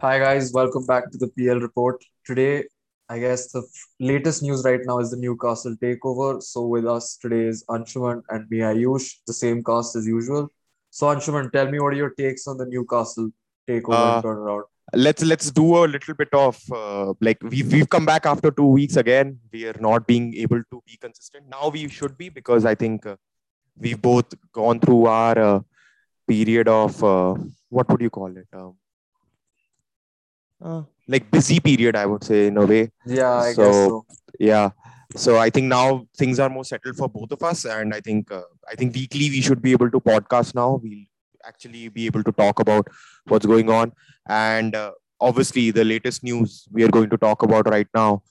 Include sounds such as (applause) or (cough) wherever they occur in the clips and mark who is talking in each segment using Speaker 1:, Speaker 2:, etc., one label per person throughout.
Speaker 1: Hi guys, welcome back to the PL report. Today, I guess the f- latest news right now is the Newcastle takeover. So with us today is Amshumann and me, Aayush, the same cast as usual. So Amshumann, tell me what are your takes on the Newcastle takeover and
Speaker 2: Uh,
Speaker 1: turnaround?
Speaker 2: let's let's do a little bit of uh, like we've we've come back after two weeks again. We are not being able to be consistent. Now we should be because I think uh, we've both gone through our uh, period of uh, what would you call it? Um, uh, like busy period, I would say in a way.
Speaker 1: Yeah, I guess
Speaker 2: So
Speaker 1: so.
Speaker 2: yeah. So I think now things are more settled for both of us, and I think uh, I think weekly we should be able to podcast now. We'll actually be able to talk about what's going on, and uh, obviously the latest news we are going to talk about right now.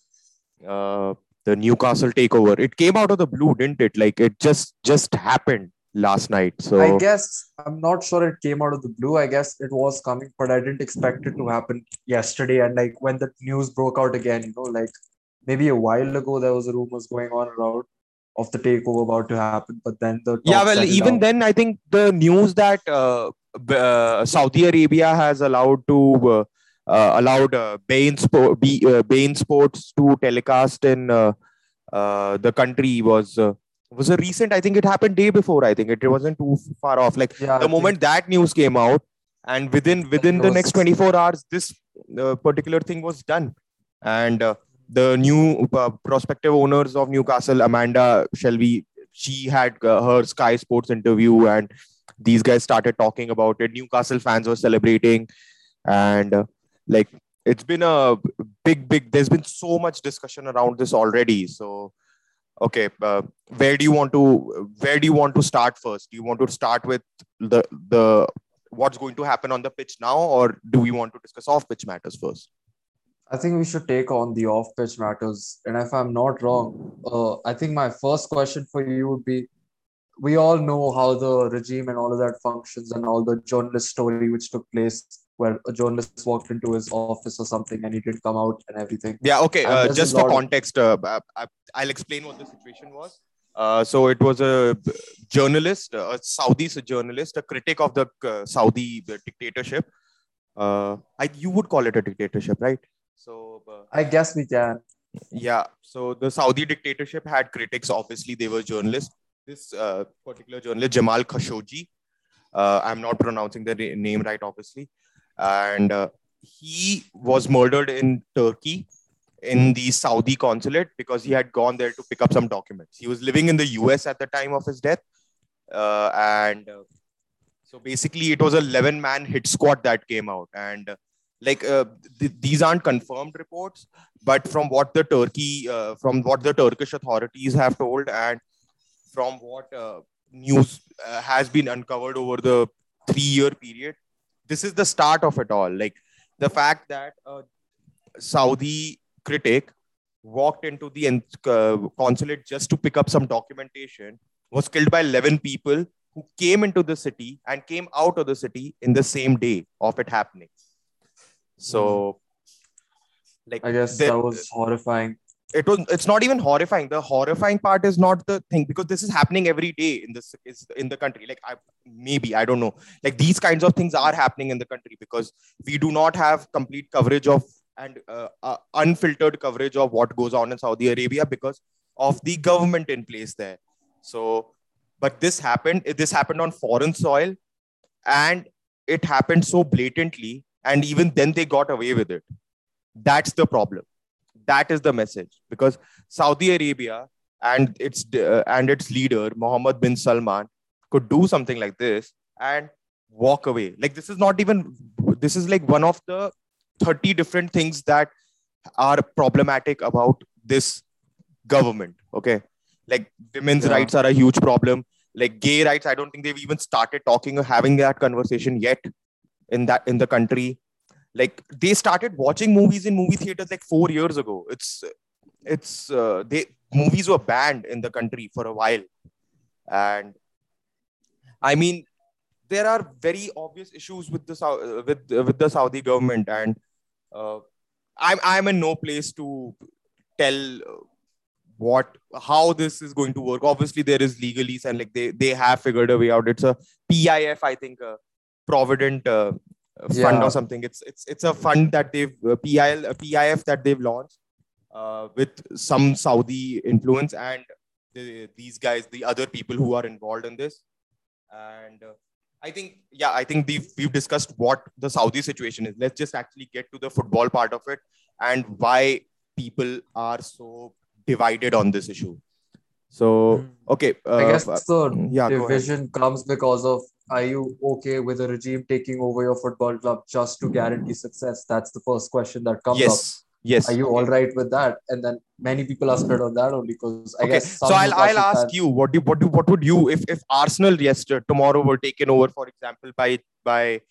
Speaker 2: Uh, the Newcastle takeover. It came out of the blue, didn't it? Like it just just happened last night. So I
Speaker 1: guess I'm not sure it came out of the blue. I guess it was coming, but I didn't expect it to happen yesterday. And like when the news broke out again, you know, like maybe a while ago there was a rumors going on around of the takeover about to happen, but then the
Speaker 2: yeah, well, even
Speaker 1: down.
Speaker 2: then, I think the news that uh, uh, Saudi Arabia has allowed to uh, uh, allowed uh, beIN, Spo- B, uh, beIN Sports to telecast in uh, uh, the country was uh, was a recent. I think it happened day before. I think it wasn't too far off. Like
Speaker 1: Yeah,
Speaker 2: the
Speaker 1: I think
Speaker 2: moment that news came out, and within within
Speaker 1: it
Speaker 2: the next 24 hours, this uh, particular thing was done, and uh, the new uh, prospective owners of Newcastle, Amanda Staveley, she had uh, her Sky Sports interview, and these guys started talking about it. Newcastle fans were celebrating, and uh, like it's been a big, big. There's been so much discussion around this already. So, okay, uh, where do you want to where do you want to start first? Do you want to start with the the what's going to happen on the pitch now, or do we want to discuss off pitch matters first?
Speaker 1: I think we should take on the off-pitch matters. And if I'm not wrong, uh, I think my first question for you would be, we all know how the regime and all of that functions and all the journalist story which took place where a journalist walked into his office or something and he didn't come out and everything.
Speaker 2: Yeah, okay. Uh, just for context, uh, I, I- will explain what the situation was. Uh, so it was a journalist, a Saudi journalist, a critic of the uh, Saudi dictatorship. Uh, I, you would call it a dictatorship, right? So uh,
Speaker 1: I guess we can.
Speaker 2: yeah, so the Saudi dictatorship had critics. Obviously, they were journalists. This uh, particular journalist, Jamal Khashoggi, uh, I'm not pronouncing the name right, obviously, and uh, he was murdered in Turkey in the Saudi consulate because he had gone there to pick up some documents. He was living in the US at the time of his death. Uh, and uh, so basically, it was a 11 man hit squad that came out. And uh, like uh, th- these aren't confirmed reports, but from what the Turkey, uh, from what the Turkish authorities have told, and from what uh, news uh, has been uncovered over the three year period, this is the start of it all. Like the fact that a Saudi critic walked into the uh, consulate just to pick up some documentation, was killed by 11 people who came into the city and came out of the city in the same day of it happening. So, like,
Speaker 1: I guess that was horrifying.
Speaker 2: It was. It's not even horrifying. The horrifying part is not the thing because this is happening every day in this is in the country. Like, I maybe I don't know. Like these kinds of things are happening in the country because we do not have complete coverage of and uh, uh, unfiltered coverage of what goes on in Saudi Arabia because of the government in place there. So, but this happened. This happened on foreign soil, and it happened so blatantly, and even then they got away with it. That's the problem. That is the message because Saudi Arabia and its uh, and its leader Mohammed bin Salman could do something like this and walk away. Like this is not even. This is like one of the 30 different things that are problematic about this government okay like women's
Speaker 1: Yeah.
Speaker 2: rights are a huge problem like gay rights i don't think they've even started talking or having that conversation yet in that in the country like they started watching movies in movie theaters like 4 years ago. It's it's uh, they movies were banned in the country for a while. And i mean there are very obvious issues with the uh, with uh, with the saudi government. And uh, i'm i'm in no place to tell what how this is going to work. Obviously there is legalese and like they they have figured a way out. It's a pif i think provident uh, fund
Speaker 1: Yeah.
Speaker 2: or something. It's it's it's a fund that they've uh, PIL uh, PIF that they've launched uh, with some Saudi influence and the, these guys, the other people who are involved in this. And uh, I think yeah, I think we've we've discussed what the Saudi situation is. Let's just actually get to the football part of it and why people are so divided on this issue. So okay, uh,
Speaker 1: I guess the
Speaker 2: yeah, go
Speaker 1: division comes because of are you okay with a regime taking over your football club just to guarantee success? That's the first question that comes up.
Speaker 2: yes, yes.
Speaker 1: Are you all right with that? And then many people are split on that only because I
Speaker 2: okay,
Speaker 1: guess
Speaker 2: so I'll, I'll ask you what do what do what would you if if Arsenal yesterday tomorrow were taken over for example by by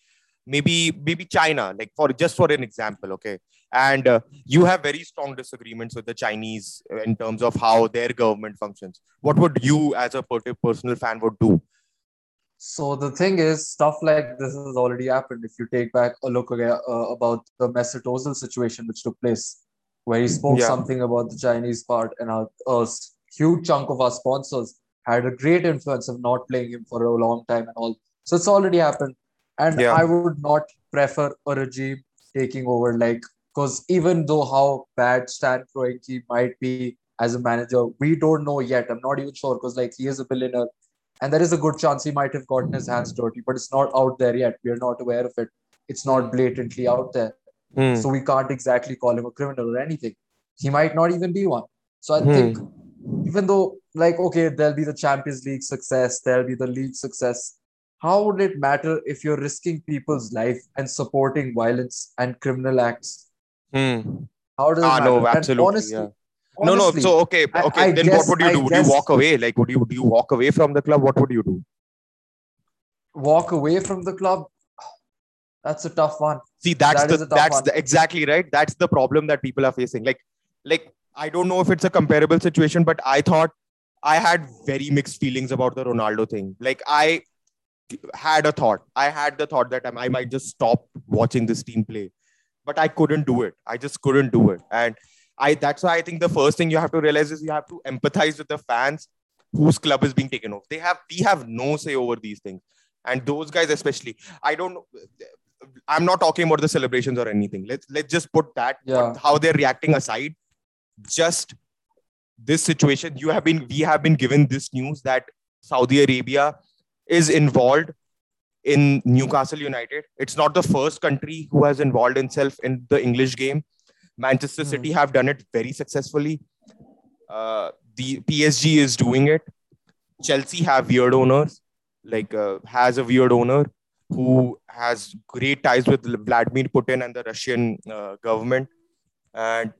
Speaker 2: maybe maybe China like for just for an example okay and uh, you have very strong disagreements with the Chinese in terms of how their government functions what would you as a personal fan would do
Speaker 1: So the thing is, stuff like this has already happened. If you take back a look again, uh, about the Mesut Ozil situation which took place, where he spoke
Speaker 2: Yeah.
Speaker 1: something about the Chinese part, and a huge chunk of our sponsors had a great influence of not playing him for a long time and all. So it's already happened, and
Speaker 2: Yeah.
Speaker 1: I would not prefer a regime taking over, like because even though how bad Stan Kroenke might be as a manager, we don't know yet. I'm not even sure because like he is a billionaire and there is a good chance he might have gotten his hands dirty, but it's not out there yet. We are not aware of it. It's not blatantly out there.
Speaker 2: Hmm.
Speaker 1: So we can't exactly call him a criminal or anything. He might not even be one. So I
Speaker 2: Hmm.
Speaker 1: think even though, like, okay, there'll be the Champions League success, there'll be the league success. How would it matter if you're risking people's life and supporting violence and criminal acts?
Speaker 2: Hmm.
Speaker 1: How does it
Speaker 2: Ah,
Speaker 1: matter?
Speaker 2: no, absolutely,
Speaker 1: honestly,
Speaker 2: yeah. no no so okay okay
Speaker 1: I
Speaker 2: then
Speaker 1: guess-
Speaker 2: what would you
Speaker 1: I
Speaker 2: do would you walk away like would you do you walk away from the club what would you do
Speaker 1: walk away from the club. That's a tough one.
Speaker 2: see that's
Speaker 1: That
Speaker 2: the
Speaker 1: is a tough
Speaker 2: that's the exactly right that's the problem that people are facing like like i don't know if it's a comparable situation but i thought i had very mixed feelings about the ronaldo thing like i had a thought i had the thought that i might just stop watching this team play but i couldn't do it. I just couldn't do it. And i that's why i think the first thing you have to realize is you have to empathize with the fans whose club is being taken off they have we have no say over these things. And those guys especially i don't know i'm not talking about the celebrations or anything. Let's let's just put that
Speaker 1: Yeah.
Speaker 2: how they're reacting aside. Just this situation you have been we have been given this news that saudi arabia is involved in newcastle united. It's not the first country who has involved itself in the english game. Manchester city have done it very successfully. Uh, the psg is doing it. Chelsea have weird owners like uh, has a weird owner who has great ties with Vladimir Putin and the Russian uh, government. And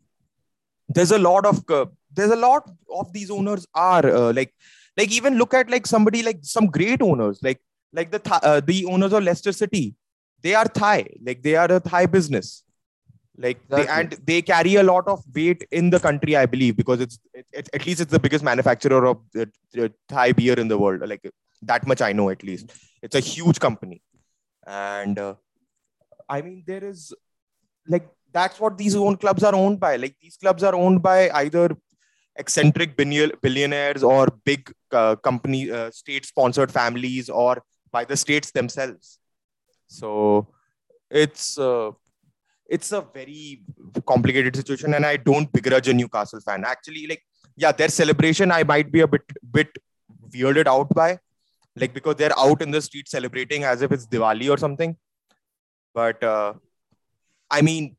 Speaker 2: there's a lot of uh, there's a lot of these owners are uh, like like even look at like somebody like some great owners like like the uh, the owners of Leicester City. They are Thai, like they are a Thai business. Like they, and they carry a lot of weight in the country, I believe, because it's it, it, at least it's the biggest manufacturer of uh, Thai beer in the world. Like that much I know at least. It's a huge company, and uh, I mean there is like that's what these own clubs are owned by. Like these clubs are owned by either eccentric billion- billionaires or big uh, company uh, state sponsored families or by the states themselves. So it's uh, it's a very complicated situation, and I don't begrudge a Newcastle fan. Actually, like yeah, their celebration I might be a bit bit weirded out by, like because they're out in the street celebrating as if it's Diwali or something. But uh, I mean,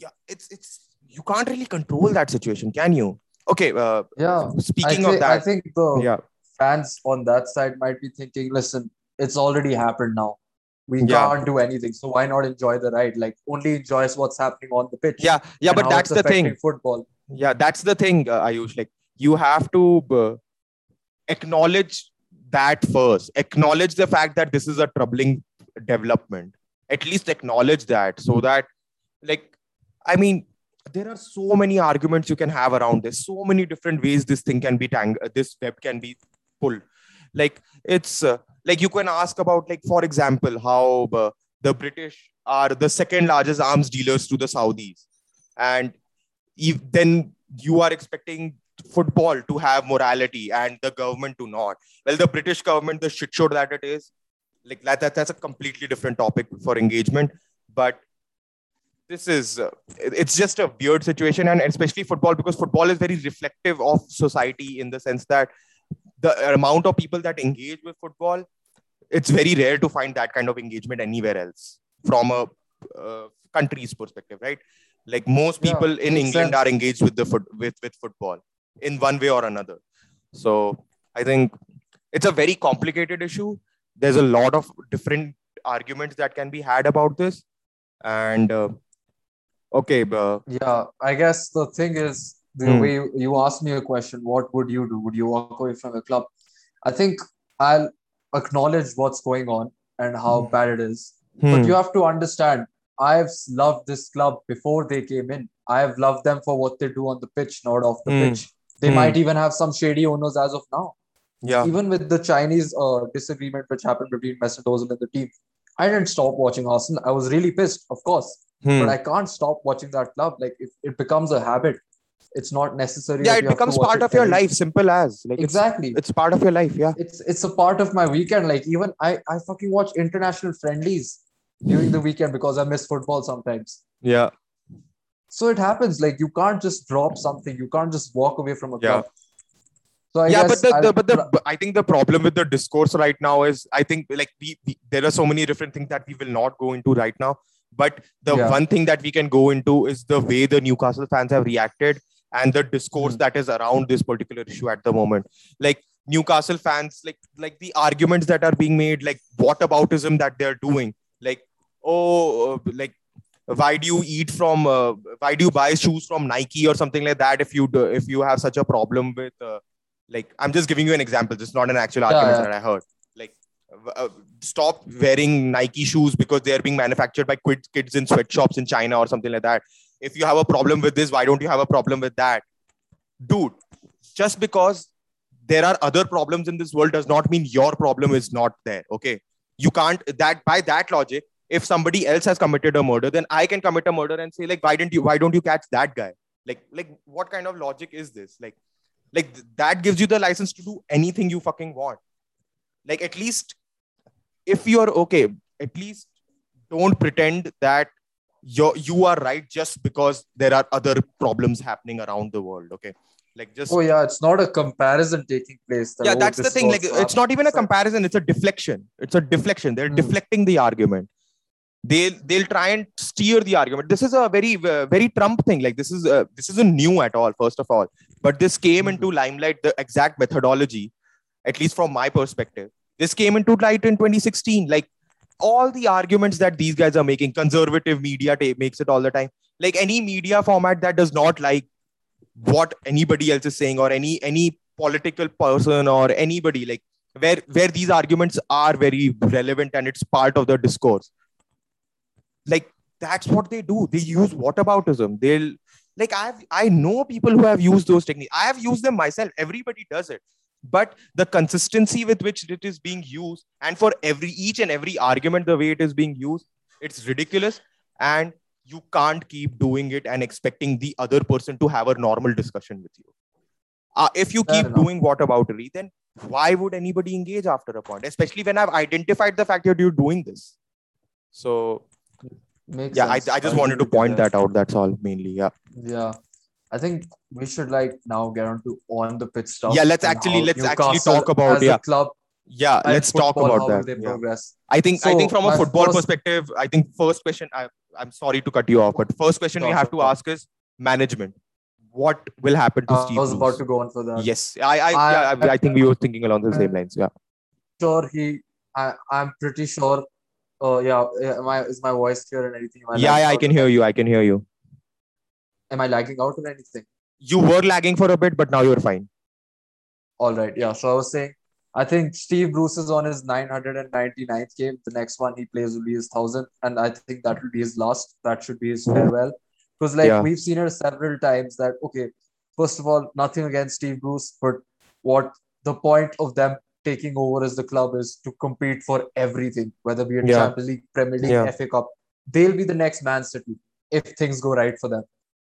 Speaker 2: yeah, it's it's you can't really control that situation, can you? Okay, uh,
Speaker 1: Yeah.
Speaker 2: Speaking of that, I
Speaker 1: think the
Speaker 2: yeah,
Speaker 1: fans on that side might be thinking, listen, it's already happened now. We
Speaker 2: Yeah.
Speaker 1: can't do anything. So why not enjoy the ride? Like only enjoy what's happening on the pitch.
Speaker 2: yeah, yeah, but that's the thing.
Speaker 1: Football.
Speaker 2: yeah that's the thing uh, aayush like you have to uh, acknowledge that first acknowledge the fact that this is a troubling development at least acknowledge that so that like i mean there are so many arguments you can have around this so many different ways this thing can be tang- this web can be pulled like it's uh, like you can ask about like for example how uh, the british are the second largest arms dealers to the saudis. And if, then you are expecting football to have morality and the government to not. Well, the British government, the shit show that it is, like that, that that's a completely different topic for engagement. But this is uh, it's just a weird situation. And especially football because football is very reflective of society in the sense that the amount of people that engage with football it's very rare to find that kind of engagement anywhere else from a uh, country's perspective right? Like most
Speaker 1: Yeah,
Speaker 2: people in england
Speaker 1: sense.
Speaker 2: are engaged with the foot with, with football in one way or another. So i think it's a very complicated issue. There's a lot of different arguments that can be had about this. And uh, okay uh,
Speaker 1: Yeah, I guess the thing is the
Speaker 2: Hmm.
Speaker 1: way you, you asked me a question, what would you do? Would you walk away from a club? I think I'll acknowledge what's going on and how
Speaker 2: Hmm.
Speaker 1: bad it is. But
Speaker 2: hmm,
Speaker 1: you have to understand, I've loved this club before they came in. I have loved them for what they do on the pitch, not off the
Speaker 2: Hmm.
Speaker 1: pitch. They
Speaker 2: Hmm.
Speaker 1: might even have some shady owners as of now.
Speaker 2: yeah
Speaker 1: Even with the Chinese uh, disagreement which happened between Mesut Ozil and the team, I didn't stop watching Arsenal. I was really pissed, of course,
Speaker 2: hmm.
Speaker 1: but I can't stop watching that club. Like if it becomes a habit, it's not necessary.
Speaker 2: yeah it
Speaker 1: you have to
Speaker 2: becomes part
Speaker 1: it
Speaker 2: of your life simple as like
Speaker 1: Exactly.
Speaker 2: it's part of your life yeah
Speaker 1: It's it's a part of my weekend. Like even I I fucking watch international friendlies during the weekend because I miss football sometimes.
Speaker 2: yeah
Speaker 1: So it happens. Like you can't just drop something. You can't just walk away from a
Speaker 2: Yeah.
Speaker 1: club. So I
Speaker 2: yeah but the, the but the i think the problem with the discourse right now is i think like we, we there are so many different things that we will not go into right now but the
Speaker 1: Yeah.
Speaker 2: one thing that we can go into is the way the newcastle fans have reacted and the discourse
Speaker 1: Mhm.
Speaker 2: that is around this particular issue at the moment. Like newcastle fans like like the arguments that are being made like whataboutism that they're doing? Like oh uh, like why do you eat from uh, why do you buy shoes from nike or something like that if you do, if you have such a problem with uh, like i'm just giving you an example. This is not an actual argument
Speaker 1: yeah.
Speaker 2: that i heard. Like uh, stop wearing nike shoes because they are being manufactured by kids in sweatshops in china or something like that if you have a problem with this why don't you have a problem with that? Dude just because there are other problems in this world does not mean your problem is not there okay? You can't that by that logic if somebody else has committed a murder then i can commit a murder and say like why didn't you why don't you catch that guy? Like like what kind of logic is this? Like like th- that gives you the license to do anything you fucking want. Like at least if you're okay at least don't pretend that you you are right just because there are other problems happening around the world okay? Like just
Speaker 1: oh yeah, it's not a comparison taking place. that,
Speaker 2: yeah
Speaker 1: oh,
Speaker 2: that's the thing like it's not even a comparison it's a deflection. It's a deflection. They're
Speaker 1: Hmm.
Speaker 2: deflecting the argument. They'll they'll try and steer the argument. This is a very very trump thing. Like this is uh, this isn't new at all first of all. But this came
Speaker 1: Mhm.
Speaker 2: into limelight the exact methodology at least from my perspective. This came into light in 2016 like all the arguments that these guys are making conservative media ta- makes it all the time. Like any media format that does not like what anybody else is saying or any any political person or anybody like where where these arguments are very relevant and it's part of the discourse. Like that's what they do. They use whataboutism. They'll like i've i know people who have used those techniques i have used them myself. Everybody does it but the consistency with which it is being used and for every each and every argument the way it is being used it's ridiculous. And you can't keep doing it and expecting the other person to have a normal discussion with you. Uh, if you keep doing whataboutery then why would anybody engage after a point? Especially when i've identified the fact that you're doing this. So
Speaker 1: makes
Speaker 2: yeah I. I just wanted to point that out. That's all mainly yeah.
Speaker 1: Yeah, I think we should like now get on to on the pitch stuff.
Speaker 2: Yeah, let's actually- let's actually talk about- yeah.
Speaker 1: club.
Speaker 2: yeah let's talk about that
Speaker 1: they
Speaker 2: yeah.
Speaker 1: progress?
Speaker 2: i think i think from a football
Speaker 1: first-
Speaker 2: perspective i think first question I, i'm sorry to cut you off but first question we have to ask is management what will happen to
Speaker 1: Uh,
Speaker 2: steve
Speaker 1: I was about to go on for that.
Speaker 2: yes i i,
Speaker 1: I-
Speaker 2: yeah, I, I think we were thinking along the same lines yeah
Speaker 1: Sure, he. I I'm pretty sure. Uh, yeah, yeah, am is my voice clear and everything?
Speaker 2: Yeah, yeah i can hear you i can hear you
Speaker 1: Am I lagging out or anything?
Speaker 2: you were lagging for a bit but now you're fine
Speaker 1: All right, yeah. So I was saying, I think Steve Bruce is on his 999th game. The next one he plays will be his thousand, and I think that will be his last. That should be his farewell. Because like
Speaker 2: Yeah.
Speaker 1: we've seen it several times that okay, first of all, nothing against Steve Bruce, but what the point of them taking over as the club is to compete for everything, whether be it
Speaker 2: Yeah.
Speaker 1: Champions League, Premier League,
Speaker 2: Yeah.
Speaker 1: FA Cup. They'll be the next Man City if things go right for them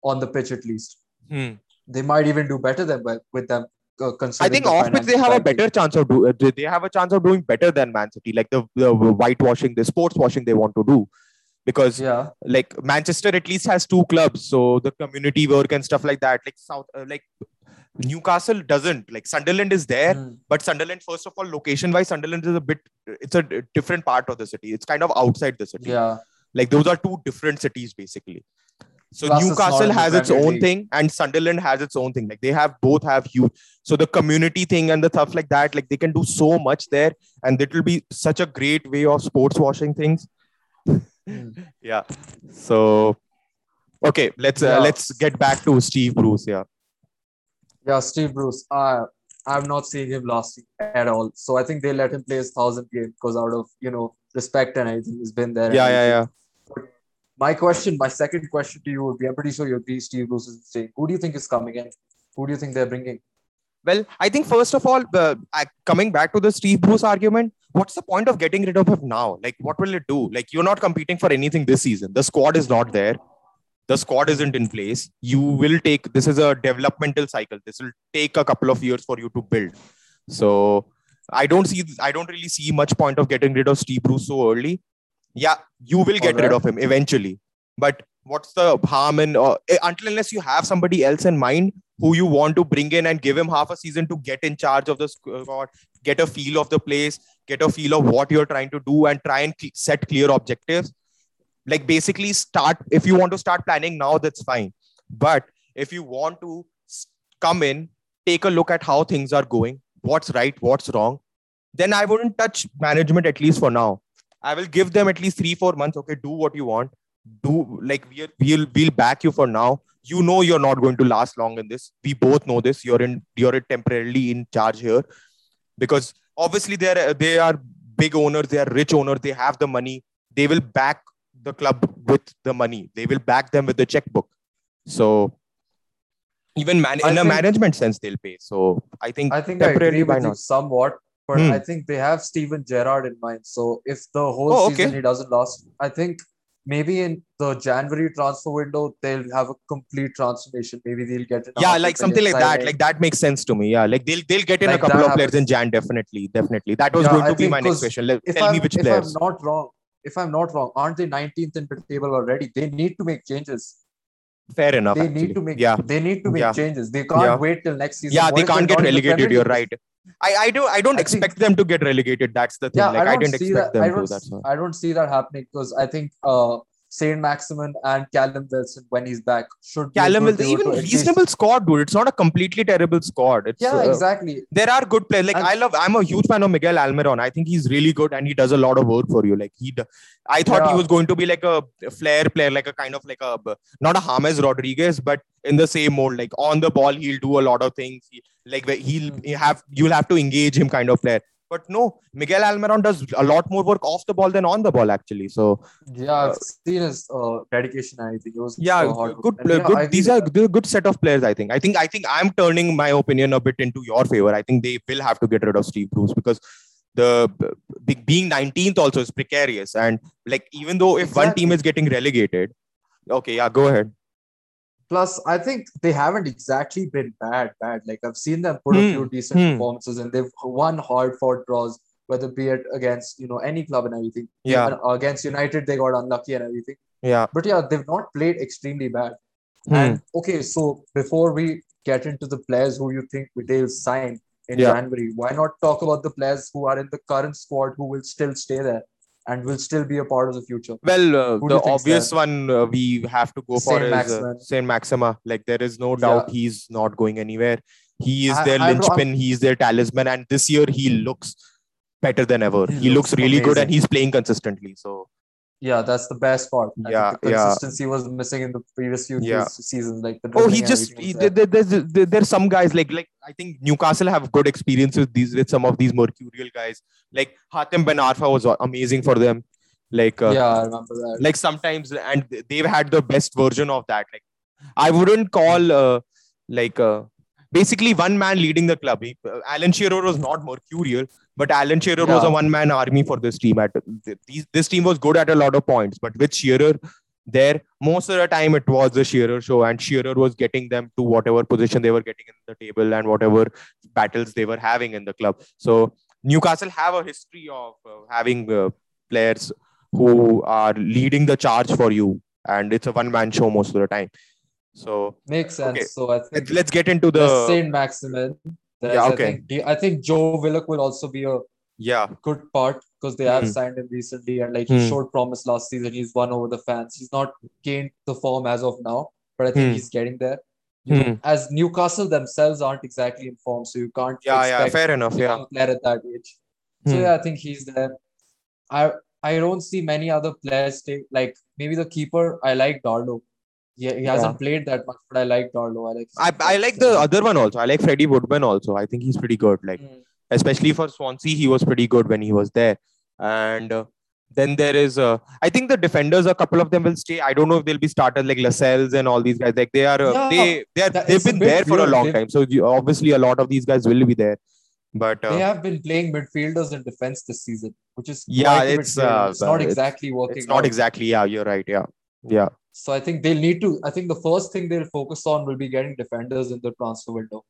Speaker 1: on the pitch at least
Speaker 2: Hmm.
Speaker 1: they might even do better than with them uh,
Speaker 2: I think
Speaker 1: the
Speaker 2: off pitch they have a better chance of do. uh, They they have a chance of doing better than Man City, like the, the whitewashing, the sports washing they want to do, because
Speaker 1: Yeah,
Speaker 2: like Manchester at least has two clubs, so the community work and stuff like that. Like South, uh, like Newcastle doesn't. Like Sunderland is there,
Speaker 1: Mm.
Speaker 2: but Sunderland, first of all, location wise, Sunderland is a bit. It's a different part of the city. It's kind of outside the city.
Speaker 1: yeah,
Speaker 2: Like those are two different cities basically. So
Speaker 1: Plus,
Speaker 2: Newcastle has its own
Speaker 1: League.
Speaker 2: thing, and Sunderland has its own thing. Like they have both have huge. So the community thing and the stuff like that, like they can do so much there, and it will be such a great way of sports washing things.
Speaker 1: Mm. (laughs)
Speaker 2: Yeah. So okay, let's uh, let's get back to Steve Bruce. Yeah.
Speaker 1: yeah. Steve Bruce. I I'm not seeing him lasting at all. So I think they let him play his thousand game because out of you know respect and everything, he's been there.
Speaker 2: Yeah, yeah, yeah.
Speaker 1: My question, my second question to you would be: I'm pretty sure you agree. Steve Bruce is staying. Who do you think is coming in? Who do you think they're bringing?
Speaker 2: Well, I think first of all, uh, coming back to the Steve Bruce argument, what's the point of getting rid of him now? Like, what will it do? Like, you're not competing for anything this season. The squad is not there. The squad isn't in place. You will take this is a developmental cycle. This will take a couple of years for you to build. So, I don't see. I don't really see much point of getting rid of Steve Bruce so early. Yeah, you will get rid of him eventually. But what's the harm in uh, until unless you have somebody else in mind who you want to bring in and give him half a season to get in charge of the squad, get a feel of the place, get a feel of what you're trying to do, and try and set clear objectives. Like basically, start if you want to start planning now, that's fine. But if you want to come in, take a look at how things are going, what's right, what's wrong, then I wouldn't touch management at least for now. I will give them at least three, four months. Okay, do what you want. Do like we'll we'll we'll back you for now. You know you're not going to last long in this. We both know this. You're in you're temporarily in charge here. Because obviously they're they are big owners. They are rich owners. They have the money. They will back the club with the money. They will back them with the checkbook. So even man- in a management sense they'll pay. So i think
Speaker 1: I think I agree with you somewhat, but
Speaker 2: Hmm.
Speaker 1: I think they have Steven Gerrard in mind. So if the whole
Speaker 2: Oh,
Speaker 1: season
Speaker 2: okay.
Speaker 1: he doesn't last, I think maybe in the January transfer window they'll have a complete transformation. Maybe they'll get an
Speaker 2: yeah like something like that like that makes sense to me yeah like they'll they'll get in
Speaker 1: Like
Speaker 2: a couple of players in jan definitely definitely that was
Speaker 1: Yeah,
Speaker 2: going
Speaker 1: I
Speaker 2: to be my next question Let-
Speaker 1: if
Speaker 2: tell
Speaker 1: I'm,
Speaker 2: me which
Speaker 1: if
Speaker 2: players
Speaker 1: I'm not wrong, if I'm not wrong, aren't they 19th in the table already? They need to make changes.
Speaker 2: fair enough
Speaker 1: They
Speaker 2: actually.
Speaker 1: need to make
Speaker 2: yeah
Speaker 1: they need to make
Speaker 2: Yeah.
Speaker 1: changes. They can't
Speaker 2: Yeah.
Speaker 1: wait till next season.
Speaker 2: yeah
Speaker 1: What
Speaker 2: they can't get
Speaker 1: in the
Speaker 2: relegated you're right i i do i don't
Speaker 1: I think-
Speaker 2: expect them to get relegated that's the thing
Speaker 1: Yeah,
Speaker 2: like
Speaker 1: I
Speaker 2: i, didn't expect
Speaker 1: that.
Speaker 2: Them to
Speaker 1: don't.
Speaker 2: that's why
Speaker 1: I don't see that happening because I think uh, Saint Maximin and Callum Wilson, when he's back, should be
Speaker 2: Callum Wilson, even reasonable squad, dude. It's not a completely terrible squad. It's,
Speaker 1: Yeah,
Speaker 2: uh,
Speaker 1: exactly.
Speaker 2: There are good players. Like
Speaker 1: And-
Speaker 2: I love. I'm a huge fan of Miguel Almiron. I think he's really good and he does a lot of work for you. Like he, I thought he was going to be like a flair player, like a kind of like a not a James Rodriguez, but in the same mold. Like on the ball, he'll do a lot of things. He, like he'll
Speaker 1: Hmm.
Speaker 2: have you'll have to engage him kind of player. But no, Miguel Almiron does a lot more work off the ball than on the ball actually. So
Speaker 1: Yeah, I've seen his uh, dedication I think It was
Speaker 2: yeah
Speaker 1: uh, hard
Speaker 2: good
Speaker 1: And yeah,
Speaker 2: good
Speaker 1: I
Speaker 2: these are good set of players i think. I think i think i'm turning my opinion a bit into your favor. I think they will have to get rid of steve bruce because the being 19th also is precarious. And like even though if one team is getting relegated okay yeah go ahead
Speaker 1: Plus, I think they haven't exactly been bad, bad. Like I've seen them put a
Speaker 2: Hmm,
Speaker 1: few decent
Speaker 2: hmm.
Speaker 1: performances and they've won hard fought draws, whether be it against you know any club and everything.
Speaker 2: Yeah.
Speaker 1: Against United, they got unlucky and everything.
Speaker 2: yeah
Speaker 1: But yeah, they've not played extremely bad.
Speaker 2: Hmm.
Speaker 1: And okay, so before we get into the players who you think they'll sign in
Speaker 2: Yeah.
Speaker 1: January, why not talk about the players who are in the current squad who will still stay there and will still be a part of the future?
Speaker 2: well uh, the obvious
Speaker 1: that?
Speaker 2: one uh, we have to go for
Speaker 1: Saint
Speaker 2: is uh, saint maximin. Like there is no doubt he's not going anywhere. He is
Speaker 1: I-
Speaker 2: their
Speaker 1: I-
Speaker 2: linchpin. He's their talisman. And this year he looks better than ever.
Speaker 1: He
Speaker 2: he, looks,
Speaker 1: looks
Speaker 2: really good and he's playing consistently. So
Speaker 1: Yeah, that's the best part. I think
Speaker 2: Yeah,
Speaker 1: the
Speaker 2: yeah.
Speaker 1: consistency was missing in the previous few
Speaker 2: Yeah.
Speaker 1: seasons. Like the
Speaker 2: Oh, he just he,
Speaker 1: there.
Speaker 2: there, there's there's some guys like like I think Newcastle have good experience with these with some of these mercurial guys. Like Hatem Ben Arfa was amazing for them. Like uh,
Speaker 1: yeah, I remember that.
Speaker 2: like sometimes and they've had the best version of that. Like I wouldn't call uh, like uh, basically one man leading the club. He, uh, Alan Shearer was not mercurial, but Alan Shearer was a one man army for this team. At these, this team was good at a lot of points, but with Shearer, there most of the time it was the Shearer show, and Shearer was getting them to whatever position they were getting in the table and whatever battles they were having in the club. So Newcastle have a history of uh, having uh, players who are leading the charge for you, and it's a one-man show most of the time. So
Speaker 1: makes sense. Okay. So I think
Speaker 2: let's get into the
Speaker 1: Saint Maximin. Yeah, okay. I think, I think Joe Willock will also be a
Speaker 2: yeah
Speaker 1: good part because they have mm. signed him recently and like he mm. showed promise last season. He's won over the fans. He's not gained the form as of now, but I think mm. he's getting there. You know, as Newcastle themselves aren't exactly in form, so you can't.
Speaker 2: Yeah, yeah, fair enough. Yeah,
Speaker 1: player at that age. So yeah, I think he's there. I I don't see many other players take like maybe the keeper. I like Darlow. Yeah, he hasn't yeah. played that much, but I like Darlow. I like.
Speaker 2: I, I like the other one also. I like Freddie Woodman also. I think he's pretty good. Like, mm. especially for Swansea, he was pretty good when he was there. And uh, then there is, uh, I think the defenders, a couple of them will stay. I don't know if they'll be started like Lascelles and all these guys. Like they are, uh, yeah, they they are, they've been there for a long time. So you, obviously, a lot of these guys will be there. But
Speaker 1: uh, they have been playing midfielders in defense this season, which is
Speaker 2: yeah, it's uh,
Speaker 1: it's not exactly working.
Speaker 2: It's not out. exactly. Yeah, you're right. Yeah, yeah.
Speaker 1: So I think they'll need to. I think the first thing they'll focus on will be getting defenders in the transfer window.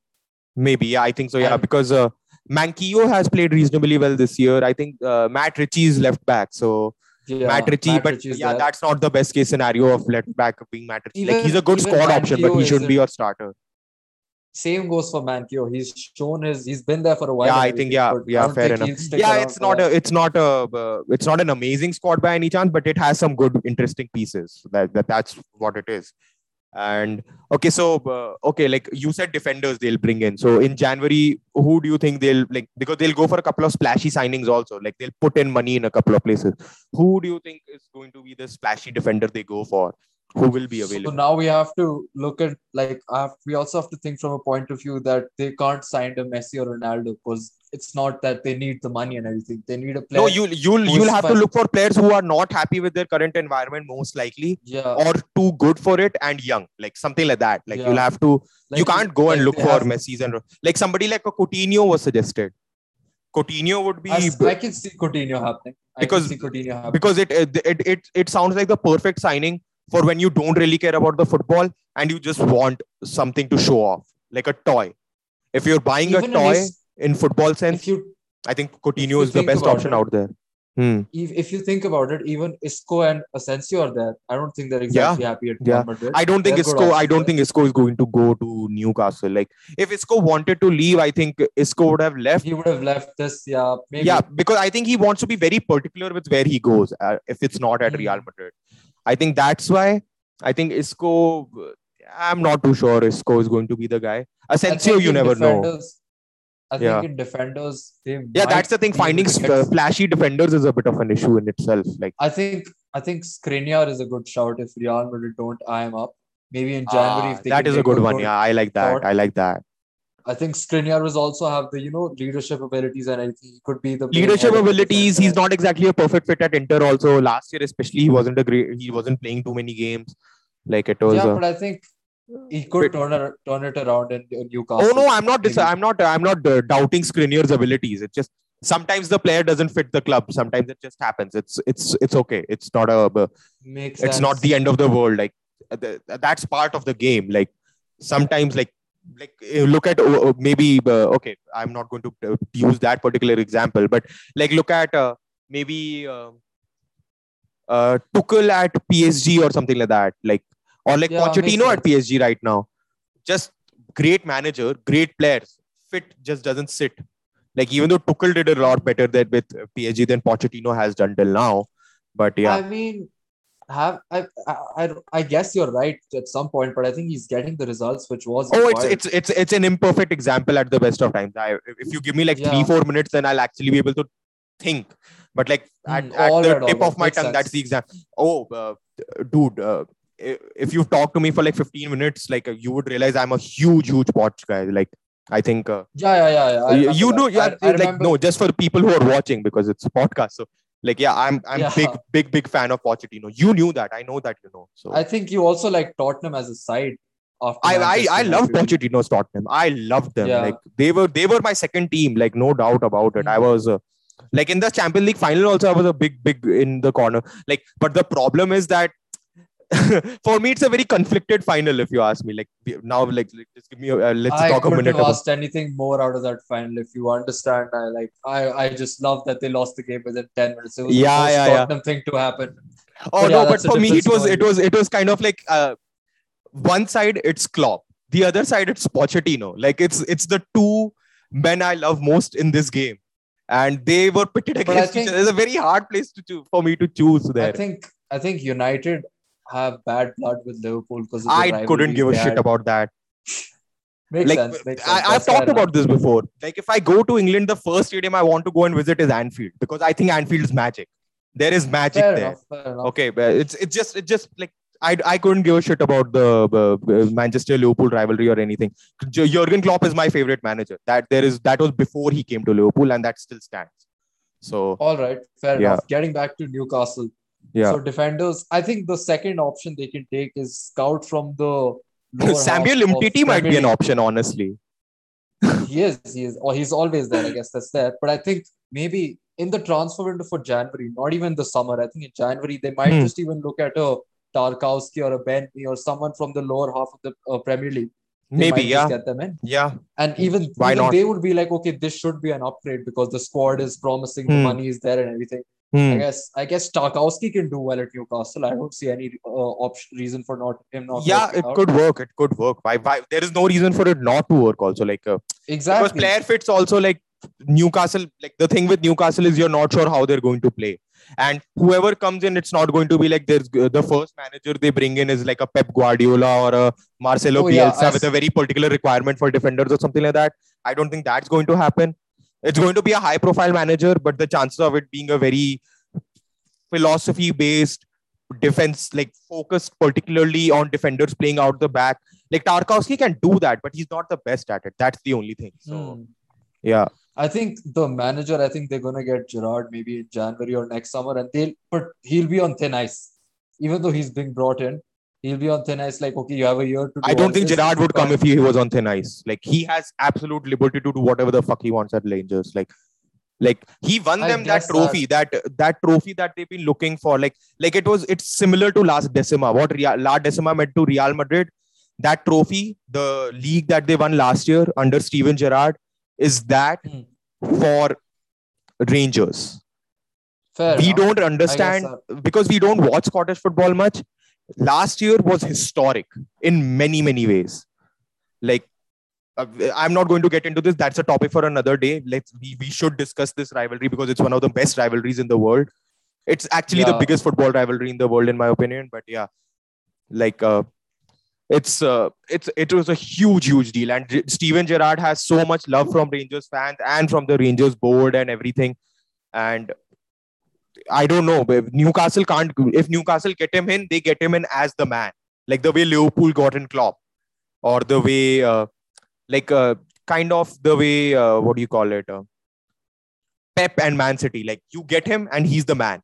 Speaker 2: Maybe, yeah, I think so. Yeah, and, because uh, Manquillo has played reasonably well this year. I think uh, Matt Ritchie is left back, so yeah, Matt Ritchie, Matt but yeah, there. that's not the best case scenario of left back being Matt Ritchie. Even, like he's a good squad option, but he shouldn't be your starter.
Speaker 1: Same goes for Manquillo. He's shown his. He's been there for a while.
Speaker 2: Yeah, I think. Yeah, yeah, fair enough. Yeah, it's not a. It's not a. Uh, it's not an amazing squad by any chance, but it has some good, interesting pieces. That, that that's what it is. And okay, so uh, okay, like you said, defenders they'll bring in. So in January, who do you think they'll like? Because they'll go for a couple of splashy signings also. Like they'll put in money in a couple of places. Who do you think is going to be the splashy defender they go for? Who will be available.
Speaker 1: So now we have to look at like have, we also have to think from a point of view that they can't sign a Messi or Ronaldo because it's not that they need the money and everything. They need a player.
Speaker 2: No, you you'll you'll have fun. to look for players who are not happy with their current environment most likely,
Speaker 1: yeah,
Speaker 2: or too good for it and young, like something like that. Like yeah. you'll have to. Like you can't go like and look for. Messi's and like somebody like a Coutinho was suggested. Coutinho would be. I,
Speaker 1: I can see Coutinho happening. I
Speaker 2: because Coutinho happening. because it it it it sounds like the perfect signing for when you don't really care about the football and you just want something to show off, like a toy. If you're buying Even a toy in, in football sense, you, I think Coutinho is the best option it, out there. Hmm.
Speaker 1: If, if you think about it, even Isco and Asensio are there. I don't think they're exactly
Speaker 2: yeah.
Speaker 1: happy at
Speaker 2: yeah. Madrid. I don't think they're Isco. I don't think Isco is going to go to Newcastle. Like if Isco wanted to leave, I think Isco would have left.
Speaker 1: He would have left this. Yeah, maybe.
Speaker 2: Yeah, because I think he wants to be very particular with where he goes. Uh, if it's not at mm. Real Madrid, I think that's why I think Isco. I'm not too sure Isco is going to be the guy. Asensio, you never know.
Speaker 1: I think yeah. in defenders,
Speaker 2: yeah, that's the thing. Finding uh, flashy defenders is a bit of an issue in itself. Like
Speaker 1: I think, I think Skriniar is a good shout if Real Madrid don't eye him up. Maybe in January,
Speaker 2: ah, that is a good one. Yeah, I like that. I like that.
Speaker 1: I think Skriniar was also have the you know leadership abilities and anything. He could be the
Speaker 2: leadership abilities. He's not exactly a perfect fit at Inter. Also, last year especially, he wasn't a great. He wasn't playing too many games. Like it was.
Speaker 1: Yeah, but I think he could turn it, turn it around in, in Newcastle.
Speaker 2: Oh no, I'm not. Dis- I'm not. I'm not uh, doubting Skriniar's abilities. It's just sometimes the player doesn't fit the club. Sometimes it just happens. It's it's it's okay. It's not a. Uh,
Speaker 1: Makes
Speaker 2: it's
Speaker 1: sense.
Speaker 2: not the end of the world. Like the, that's part of the game. Like sometimes like like look at uh, maybe uh, okay i'm not going to uh, use that particular example but like look at uh, maybe uh, uh, Tuchel at PSG or something like that like or like yeah, Pochettino at PSG right now. Just great manager great players. Fit just doesn't sit. Like even though Tuchel did a lot better than with PSG than Pochettino has done till now but yeah.
Speaker 1: I mean have I, I I guess you're right at some point, but I think he's getting the results which was.
Speaker 2: Oh, it's it's it's it's an imperfect example at the best of times. I, if you give me like yeah. three four minutes, then I'll actually be able to think. But like at, mm, at the tip of my tongue, sense. that's the example. Oh, uh, dude. Uh, if you talk to me for like 15 minutes, like uh, you would realize I'm a huge, huge watch guy. Like I think. Uh,
Speaker 1: yeah, yeah, yeah.
Speaker 2: yeah. You, know, yeah, I, I like no, just for the people who are watching because it's a podcast. So like, yeah, I'm I'm yeah. big, big, big fan of Pochettino. You knew that. I know that you know. So
Speaker 1: I think you also like Tottenham as a side.
Speaker 2: After I I, I love Pochettino's Tottenham. I loved them. Yeah. Like they were they were my second team. Like no doubt about it. Mm-hmm. I was. Uh, like in the Champions League final, also I was a big, big in the corner. Like, but the problem is that (laughs) for me, it's a very conflicted final. If you ask me, like now, like, like, just give me. A, uh, let's
Speaker 1: I
Speaker 2: talk a minute
Speaker 1: have
Speaker 2: about.
Speaker 1: anything more out of that final. If you understand, I like I I just love that they lost the game within ten minutes. It was
Speaker 2: Yeah,
Speaker 1: the most
Speaker 2: yeah, yeah.
Speaker 1: Thing to happen.
Speaker 2: Oh
Speaker 1: But
Speaker 2: no,
Speaker 1: yeah,
Speaker 2: but for me, it was it was it was kind of like uh, one side it's Klopp, the other side it's Pochettino. Like it's it's the two men I love most in this game, and they were pitted against
Speaker 1: think-
Speaker 2: each other. It's a very hard place to choose for me to choose there.
Speaker 1: I think I think United have bad blood with Liverpool because
Speaker 2: I couldn't give a shit about that.
Speaker 1: Makes
Speaker 2: like
Speaker 1: sense. Makes sense.
Speaker 2: I, I've talked about this before. Like if I go to England, the first stadium I want to go and visit is Anfield because I think Anfield is magic. There is magic
Speaker 1: Fair
Speaker 2: there.
Speaker 1: enough. Enough.
Speaker 2: Okay, but it's it's just it's just like I I couldn't give a shit about the uh, Manchester Liverpool rivalry or anything. J- Jurgen Klopp is my favorite manager. That there is that was before he came to Liverpool, and that still stands. So
Speaker 1: All right. Fair
Speaker 2: Yeah.
Speaker 1: enough. Getting back to Newcastle.
Speaker 2: Yeah,
Speaker 1: So defenders, I think the second option they can take is scout from the lower
Speaker 2: Samuel
Speaker 1: half of
Speaker 2: Umtiti might be an option, honestly. (laughs)
Speaker 1: He is, he is, or he's always there. I guess that's there. But I think maybe in the transfer window for January, not even the summer. I think in January they might
Speaker 2: Hmm.
Speaker 1: just even look at a Tarkowski or a Bentley or someone from the lower half of the uh, Premier League. They
Speaker 2: Maybe yeah,
Speaker 1: get them in,
Speaker 2: yeah.
Speaker 1: and even
Speaker 2: Why
Speaker 1: even
Speaker 2: not?
Speaker 1: they would be like, okay, this should be an upgrade because the squad is promising, the
Speaker 2: Hmm.
Speaker 1: money is there, and everything. I
Speaker 2: Hmm.
Speaker 1: guess I guess Tarkowski can do well at Newcastle. I don't see any uh, option reason for not him not.
Speaker 2: Yeah, it
Speaker 1: out.
Speaker 2: could work. It could work. Why? Why? There is no reason for it not to work. Also, like uh, because
Speaker 1: exactly.
Speaker 2: player fits also like Newcastle. Like the thing with Newcastle is you're not sure how they're going to play, and whoever comes in, it's not going to be like there's uh, the first manager they bring in is like a Pep Guardiola or a Marcelo
Speaker 1: Oh,
Speaker 2: Bielsa
Speaker 1: I
Speaker 2: with a very particular requirement for defenders or something like that. I don't think that's going to happen. It's going to be a high profile manager, but the chances of it being a very philosophy based defense, like focused particularly on defenders playing out the back. Like Tarkowski can do that, but he's not the best at it. That's the only thing. So
Speaker 1: Hmm.
Speaker 2: yeah,
Speaker 1: I think the manager, I think they're gonna get Gerrard maybe in January or next summer, and they'll but he'll be on thin ice. Even though he's being brought in, he'll be on thin ice. Like, okay, you have a year to do
Speaker 2: I don't think
Speaker 1: this. Gerrard
Speaker 2: would come if he was on thin ice. Like he has absolute liberty to do whatever the fuck he wants at Rangers. Like, like he won
Speaker 1: I
Speaker 2: them that trophy, that. that trophy that they've been looking for. Like, like it was. It's similar to last Decima. What Real, La Decima meant to Real Madrid. That trophy, the league that they won last year under Steven Gerrard, is that
Speaker 1: Hmm.
Speaker 2: for Rangers.
Speaker 1: Fair
Speaker 2: we
Speaker 1: enough.
Speaker 2: don't understand because we don't watch Scottish football much. Last year was historic in many, many ways. Like, uh, I'm not going to get into this. That's a topic for another day. Let's we, we should discuss this rivalry because it's one of the best rivalries in the world. It's actually the biggest football rivalry in the world, in my opinion. But yeah, like uh, it's uh, it's it was a huge, huge deal. And Steven Gerrard has so much love from Rangers fans and from the Rangers board and everything. And I don't know. but Newcastle can't. If Newcastle get him in, they get him in as the man, like the way Liverpool got in Klopp, or the way, uh, like, uh, kind of the way. Uh, what do you call it? Uh, Pep and Man City. Like you get him, and he's the man.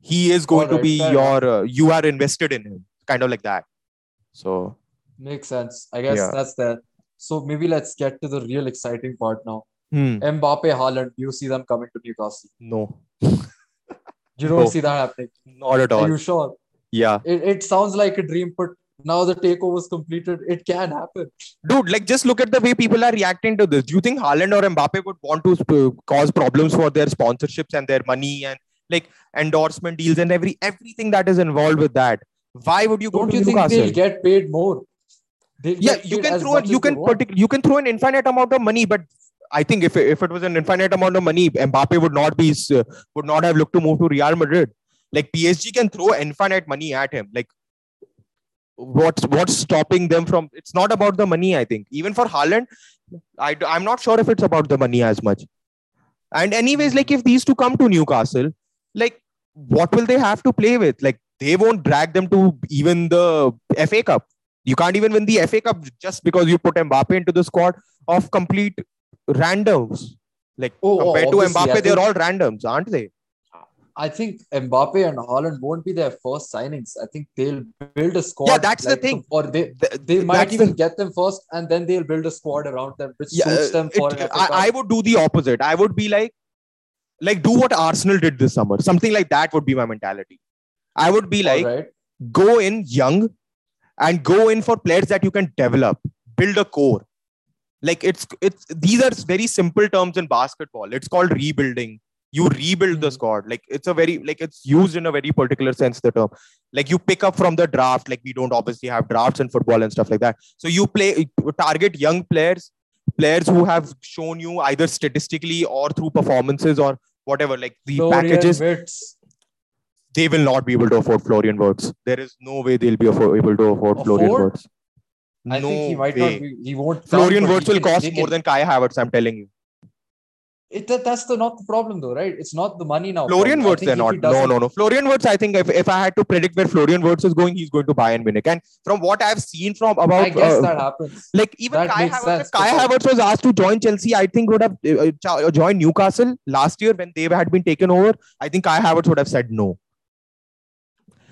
Speaker 2: He is going to be your. Uh, you are invested in him, kind of like that. So
Speaker 1: Makes sense. I guess
Speaker 2: Yeah.
Speaker 1: that's that. So maybe let's get to the real exciting part now.
Speaker 2: hmm,
Speaker 1: Mbappe, Haaland, you see them coming to Newcastle.
Speaker 2: no, (laughs)
Speaker 1: You don't
Speaker 2: No.
Speaker 1: see that happening.
Speaker 2: not at all.
Speaker 1: Are you sure?
Speaker 2: Yeah,
Speaker 1: It, it sounds like a dream, but now the takeover is completed. It can happen.
Speaker 2: dude. Like just look at the way people are reacting to this. Do you think Haaland or Mbappe would want to sp- cause problems for their sponsorships and their money and like endorsement deals and every everything that is involved with that? Why would you go
Speaker 1: Don't
Speaker 2: to
Speaker 1: you think
Speaker 2: Newcastle?
Speaker 1: they'll get paid more?
Speaker 2: Yeah, you can throw it. You can
Speaker 1: want.
Speaker 2: partic- you can throw an infinite amount of money, but I think if if it was an infinite amount of money, Mbappe would not be would not have looked to move to Real Madrid. Like PSG can throw infinite money at him. Like what's what's stopping them from? It's not about the money. I think even for Haaland, I I'm not sure if it's about the money as much. And anyways, like if these two come to Newcastle, like what will they have to play with? Like they won't drag them to even the FA Cup. You can't even win the FA Cup just because you put Mbappe into the squad of complete randoms. Like
Speaker 1: Oh, oh,
Speaker 2: compared to
Speaker 1: obviously, I
Speaker 2: Mbappe, they're all randoms, aren't they?
Speaker 1: I think Mbappe and Haaland won't be their first signings. I think they'll build a squad.
Speaker 2: Yeah, that's the thing.
Speaker 1: Or they
Speaker 2: Th-
Speaker 1: they might
Speaker 2: that's
Speaker 1: even
Speaker 2: the-
Speaker 1: get them first, and then they'll build a squad around them, which
Speaker 2: yeah,
Speaker 1: suits uh, them for
Speaker 2: it- I, I would do the opposite. I would be like, like do what Arsenal did this summer. Something like that would be my mentality. I would be like,
Speaker 1: right.
Speaker 2: go in young and go in for players that you can develop, build a core. Like it's it's these are very simple terms in basketball. It's called rebuilding. You rebuild the
Speaker 1: Mhm.
Speaker 2: squad. Like it's a very like it's used in a very particular sense. The term like you pick up from the draft. Like we don't obviously have drafts in football and stuff like that. So you play target young players, players who have shown you either statistically or through performances or whatever. Like the
Speaker 1: Florian
Speaker 2: packages
Speaker 1: Wirtz.
Speaker 2: they will not be able to afford Florian Wirtz. There is no way they'll be able to afford, Florian
Speaker 1: Afford?
Speaker 2: Wirtz.
Speaker 1: I
Speaker 2: no
Speaker 1: think he might
Speaker 2: way.
Speaker 1: not be. He won't.
Speaker 2: Florian Wirtz will cost more
Speaker 1: can-
Speaker 2: than Kai Havertz. I'm telling you.
Speaker 1: It, that, that's the not the problem though, right? It's not the money now.
Speaker 2: Florian Wirtz, they're not. No, no, no. Florian Wirtz, I think if, if I had to predict where Florian Wirtz is going, he's going to Bayern Munich. And from what I've seen from about
Speaker 1: I guess
Speaker 2: uh,
Speaker 1: that happens.
Speaker 2: like even
Speaker 1: That
Speaker 2: Kai Havertz,
Speaker 1: sense,
Speaker 2: Kai Havertz was asked to join Chelsea, I think would have uh, uh, joined Newcastle last year when they had been taken over. I think Kai Havertz would have said no.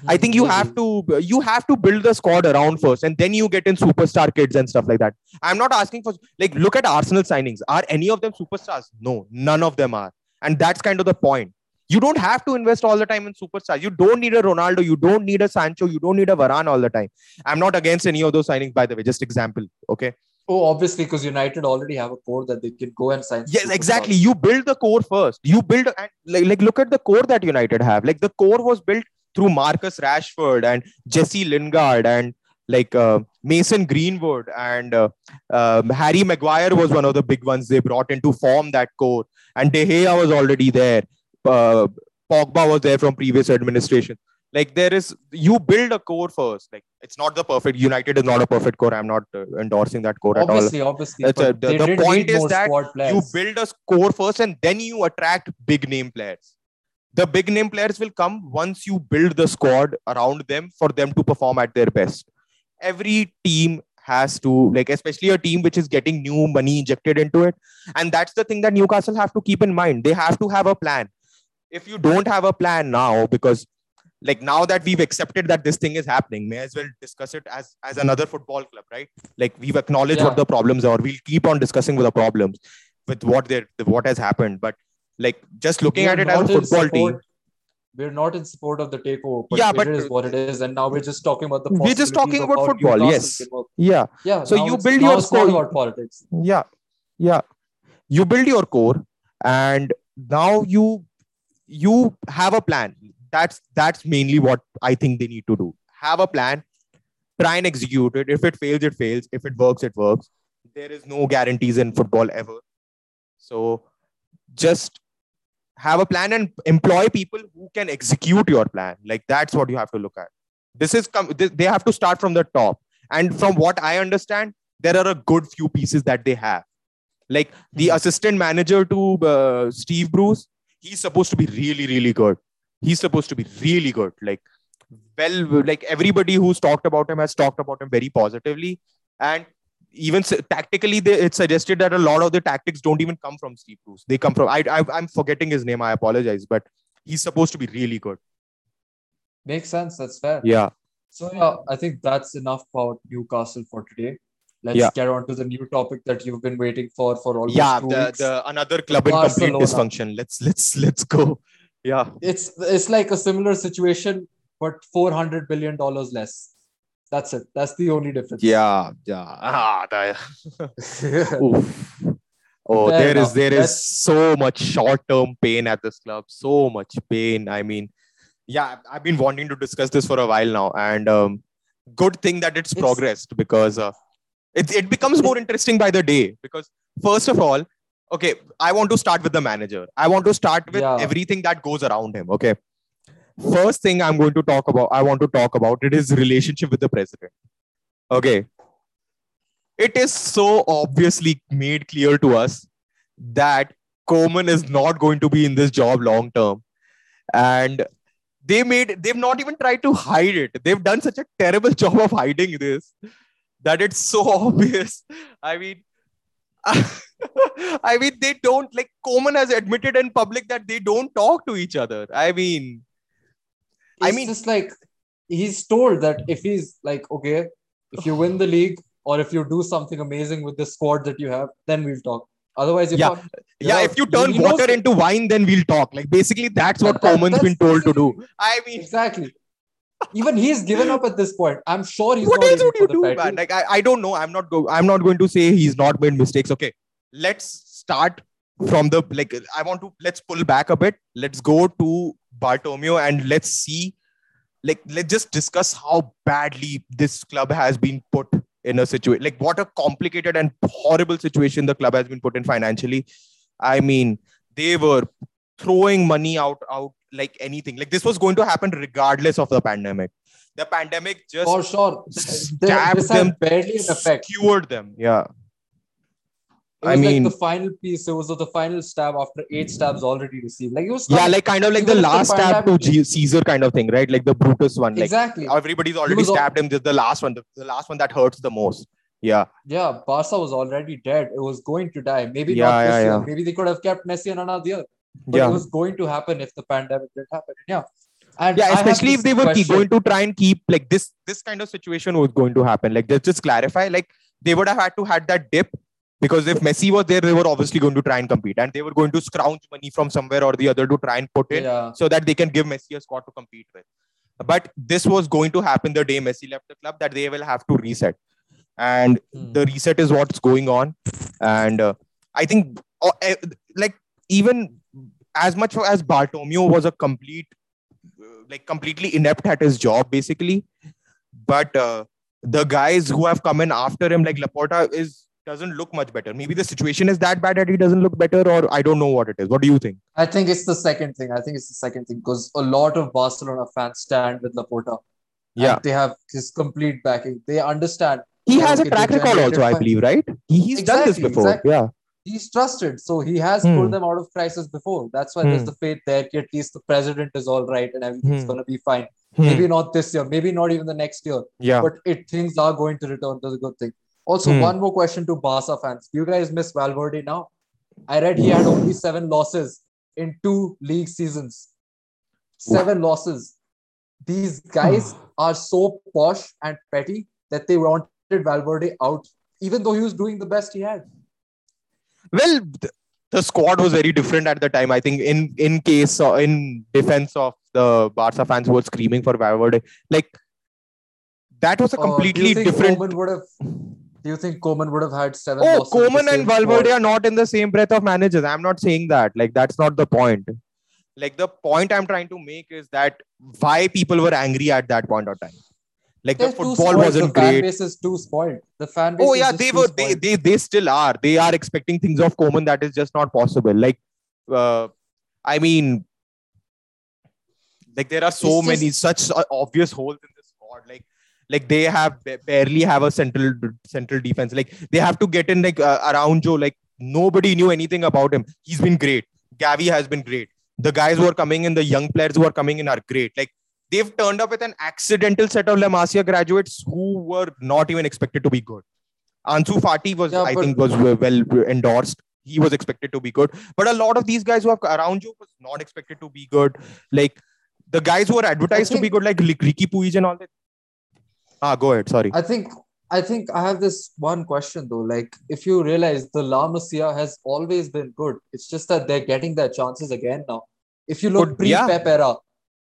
Speaker 2: I think you have to you have to build the squad around first, and then you get in superstar kids and stuff like that. I'm not asking for like look at Arsenal signings. Are any of them superstars? No, none of them are, and that's kind of the point. You don't have to invest all the time in superstars. You don't need a Ronaldo. You don't need a Sancho. You don't need a Varane all the time. I'm not against any of those signings, by the way. Just example, okay?
Speaker 1: Oh, obviously, because United already have a core that they can go and sign.
Speaker 2: Yes, exactly. You build the core first. You build and like, like look at the core that United have. Like the core was built through Marcus Rashford and Jesse Lingard and like uh, Mason Greenwood and uh, um, Harry Maguire was one of the big ones they brought in to form that core. And De Gea was already there. Uh, Pogba was there from previous administration. Like there is, you build a core first. Like it's not the perfect. United is not a perfect core. I'm not uh, endorsing that core at all.
Speaker 1: Obviously, obviously.
Speaker 2: That's a-
Speaker 1: but
Speaker 2: the- the point is that you build a core first and then you attract big name players the big name players will come once you build the squad around them for them to perform at their best. Every team has to like especially a team which is getting new money injected into it. And that's the thing that newcastle have to keep in mind. They have to have a plan. If you don't have a plan now because like now that we've accepted that this thing is happening may as well discuss it as as another football club right? Like we've acknowledged
Speaker 1: Yeah.
Speaker 2: what the problems are. We'll keep on discussing with the problems with what they what has happened. But like just looking at it as a football team
Speaker 1: We're not in support of the takeover, but
Speaker 2: Yeah, but- it
Speaker 1: is what it is. And now we're just talking about the
Speaker 2: We're just talking
Speaker 1: of
Speaker 2: about football, yes. yeah
Speaker 1: Yeah.
Speaker 2: So you build your squad-
Speaker 1: about politics.
Speaker 2: yeah yeah you build your core and now you you have a plan that's that's mainly what i think they need to do have a plan try and execute it if it fails it fails if it works it works there is no guarantees in football ever so just have a plan and employ people who can execute your plan like that's what you have to look at this is come this, they have to start from the top and from what i understand there are a good few pieces that they have like the
Speaker 1: Mhm.
Speaker 2: assistant manager to uh, Steve Bruce, he's supposed to be really, really good. He's supposed to be really good. Like, well, like everybody who's talked about him has talked about him very positively. And even tactically, they, it's suggested that a lot of the tactics don't even come from Steve Bruce. They come from, I, I, I'm forgetting his name. I apologize, but he's supposed to be really good.
Speaker 1: Makes sense. That's fair.
Speaker 2: Yeah.
Speaker 1: So yeah, I think that's enough about Newcastle for today. Let's
Speaker 2: Yeah.
Speaker 1: get on to the new topic that you've been waiting for for all.
Speaker 2: yeah.
Speaker 1: two
Speaker 2: The,
Speaker 1: weeks.
Speaker 2: the another club in complete dysfunction. Let's, let's, let's go. Yeah.
Speaker 1: It's it's like a similar situation, but four hundred billion dollars less. That's it. That's the only difference.
Speaker 2: Yeah. Yeah. Ah, the, (laughs) (laughs) Oof. Oh,
Speaker 1: Fair
Speaker 2: there is
Speaker 1: enough.
Speaker 2: there is
Speaker 1: Let's-
Speaker 2: so much short-term pain at this club. So much pain. I mean, yeah, I've- I've been wanting to discuss this for a while now, and um, good thing that it's,
Speaker 1: It's-
Speaker 2: progressed because uh, it it becomes more interesting by the day. Because first of all, okay, I want to start with the manager. I want to start with
Speaker 1: Yeah.
Speaker 2: everything that goes around him. Okay. First thing I'm going to talk about, I want to talk about it is relationship with the president. Okay. It is so obviously made clear to us that Koeman is not going to be in this job long term. And they made they've not even tried to hide it. They've done such a terrible (laughs) job of hiding this that it's so (laughs) obvious. I mean, (laughs) I mean, they don't like Koeman has admitted in public that they don't talk to each other. I mean, I mean It's
Speaker 1: just like he's told that if he's like, okay, if you win the league or if you do something amazing with the squad that you have, then we'll talk. Otherwise,
Speaker 2: Yeah.
Speaker 1: not.
Speaker 2: yeah, if you turn
Speaker 1: knows
Speaker 2: water
Speaker 1: that-
Speaker 2: into wine, then we'll talk. Like basically, that's what
Speaker 1: That-
Speaker 2: Koeman's been told to do. I mean,
Speaker 1: Exactly. Even he's given up at this point. I'm sure he's
Speaker 2: what else would you do,
Speaker 1: title.
Speaker 2: man? Like I, I don't know. I'm not go. I'm not going to say he's not made mistakes. Okay, let's start from the like. I want to let's pull back a bit. Let's go to Bartomeu and let's see. Like let's just discuss how badly this club has been put in a situation. Like what a complicated and horrible situation the club has been put in financially. I mean, they were throwing money out out like anything. Like this was going to happen regardless of the pandemic. The pandemic just
Speaker 1: For sure.
Speaker 2: Stabbed
Speaker 1: this
Speaker 2: them,
Speaker 1: barely
Speaker 2: skewered them. Yeah. I mean-
Speaker 1: like the final piece. It was the final stab after eight stabs already received. Like it was
Speaker 2: Yeah, like kind of like the
Speaker 1: if the
Speaker 2: last stab to G- Caesar kind of thing, right? Like the Brutus one. Like
Speaker 1: exactly.
Speaker 2: everybody's already stabbed him. Just the last one, the, the last one that hurts the most. Yeah.
Speaker 1: Yeah, Barca was already dead. It was going to die. Maybe
Speaker 2: Yeah,
Speaker 1: not this
Speaker 2: yeah,
Speaker 1: year. Maybe they could have kept Messi and another year. But
Speaker 2: yeah.
Speaker 1: it was going to happen if the pandemic didn't happen. Yeah. And
Speaker 2: yeah, especially if they were
Speaker 1: question.
Speaker 2: going to try and keep like this this kind of situation was going to happen. Like just just clarify, like they would have had to had that dip because if Messi was there, they were obviously going to try and compete, and they were going to scrounge money from somewhere or the other to try and put in
Speaker 1: Yeah.
Speaker 2: so that they can give Messi a squad to compete with. But this was going to happen the day Messi left the club that they will have to reset, and
Speaker 1: Hmm.
Speaker 2: the reset is what's going on, and uh, I think uh, eh, like even as much as Bartomeu was a complete uh, like completely inept at his job basically, but uh, the guys who have come in after him like Laporta is doesn't look much better. Maybe the situation is that bad that he doesn't look better, or I don't know what it is. What do you think?
Speaker 1: I think it's the second thing. I think it's the second thing because a lot of Barcelona fans stand with Laporta.
Speaker 2: Yeah.
Speaker 1: They have his complete backing. They understand
Speaker 2: He has a track record also, I believe, right? He, he's done this before.
Speaker 1: exactly.
Speaker 2: Yeah.
Speaker 1: he's trusted. So he has
Speaker 2: Hmm.
Speaker 1: pulled them out of crisis before. That's why there's
Speaker 2: Hmm.
Speaker 1: the faith there. At least the president is all right and everything's
Speaker 2: Hmm.
Speaker 1: going to be fine.
Speaker 2: Hmm.
Speaker 1: Maybe not this year, maybe not even the next year,
Speaker 2: Yeah.
Speaker 1: but it things are going to return to the good thing. Also,
Speaker 2: Hmm.
Speaker 1: one more question to Barca fans. Do you guys miss Valverde now? I read he had only seven losses in two league seasons. Seven losses. These guys are so posh and petty that they wanted Valverde out, even though he was doing the best he had.
Speaker 2: Well, the squad was very different at the time. I think in in case uh, in defense of the Barca fans who were screaming for Valverde, like that was a
Speaker 1: Uh,
Speaker 2: completely
Speaker 1: think
Speaker 2: different.
Speaker 1: Koeman would have? Do you think Koeman would have had seven?
Speaker 2: Oh,
Speaker 1: the
Speaker 2: Koeman and Valverde
Speaker 1: squad?
Speaker 2: are not in the same breath of managers. I'm not saying that. Like that's not the point. Like the point I'm trying to make is that why people were angry at that point of time. Like
Speaker 1: They're
Speaker 2: the football wasn't
Speaker 1: the fan base is too spoiled. The fan base.
Speaker 2: Oh yeah, they were. They, they they still are. They are expecting things of Koeman that is just not possible. Like, uh, I mean, like there are so
Speaker 1: It's
Speaker 2: many
Speaker 1: just-
Speaker 2: such obvious holes in this squad. Like, like they have barely have a central central defense. Like they have to get in like uh, Araujo. Like nobody knew anything about him. He's been great. Gavi has been great. The guys who are coming in, the young players who are coming in are great. Like they've turned up with an accidental set of La Masia graduates who were not even expected to be good. Ansu Fati was,
Speaker 1: Yeah,
Speaker 2: I think, was well endorsed. He was expected to be good, but a lot of these guys who are around you was not expected to be good. Like the guys who are advertised to be good, like Rick- Riqui Puig and all that. Ah, go ahead. Sorry.
Speaker 1: I think. I think I have this one question though. Like, if you realize the La Masia has always been good, it's just that they're getting their chances again now. If you look
Speaker 2: Good,
Speaker 1: pre Pep era,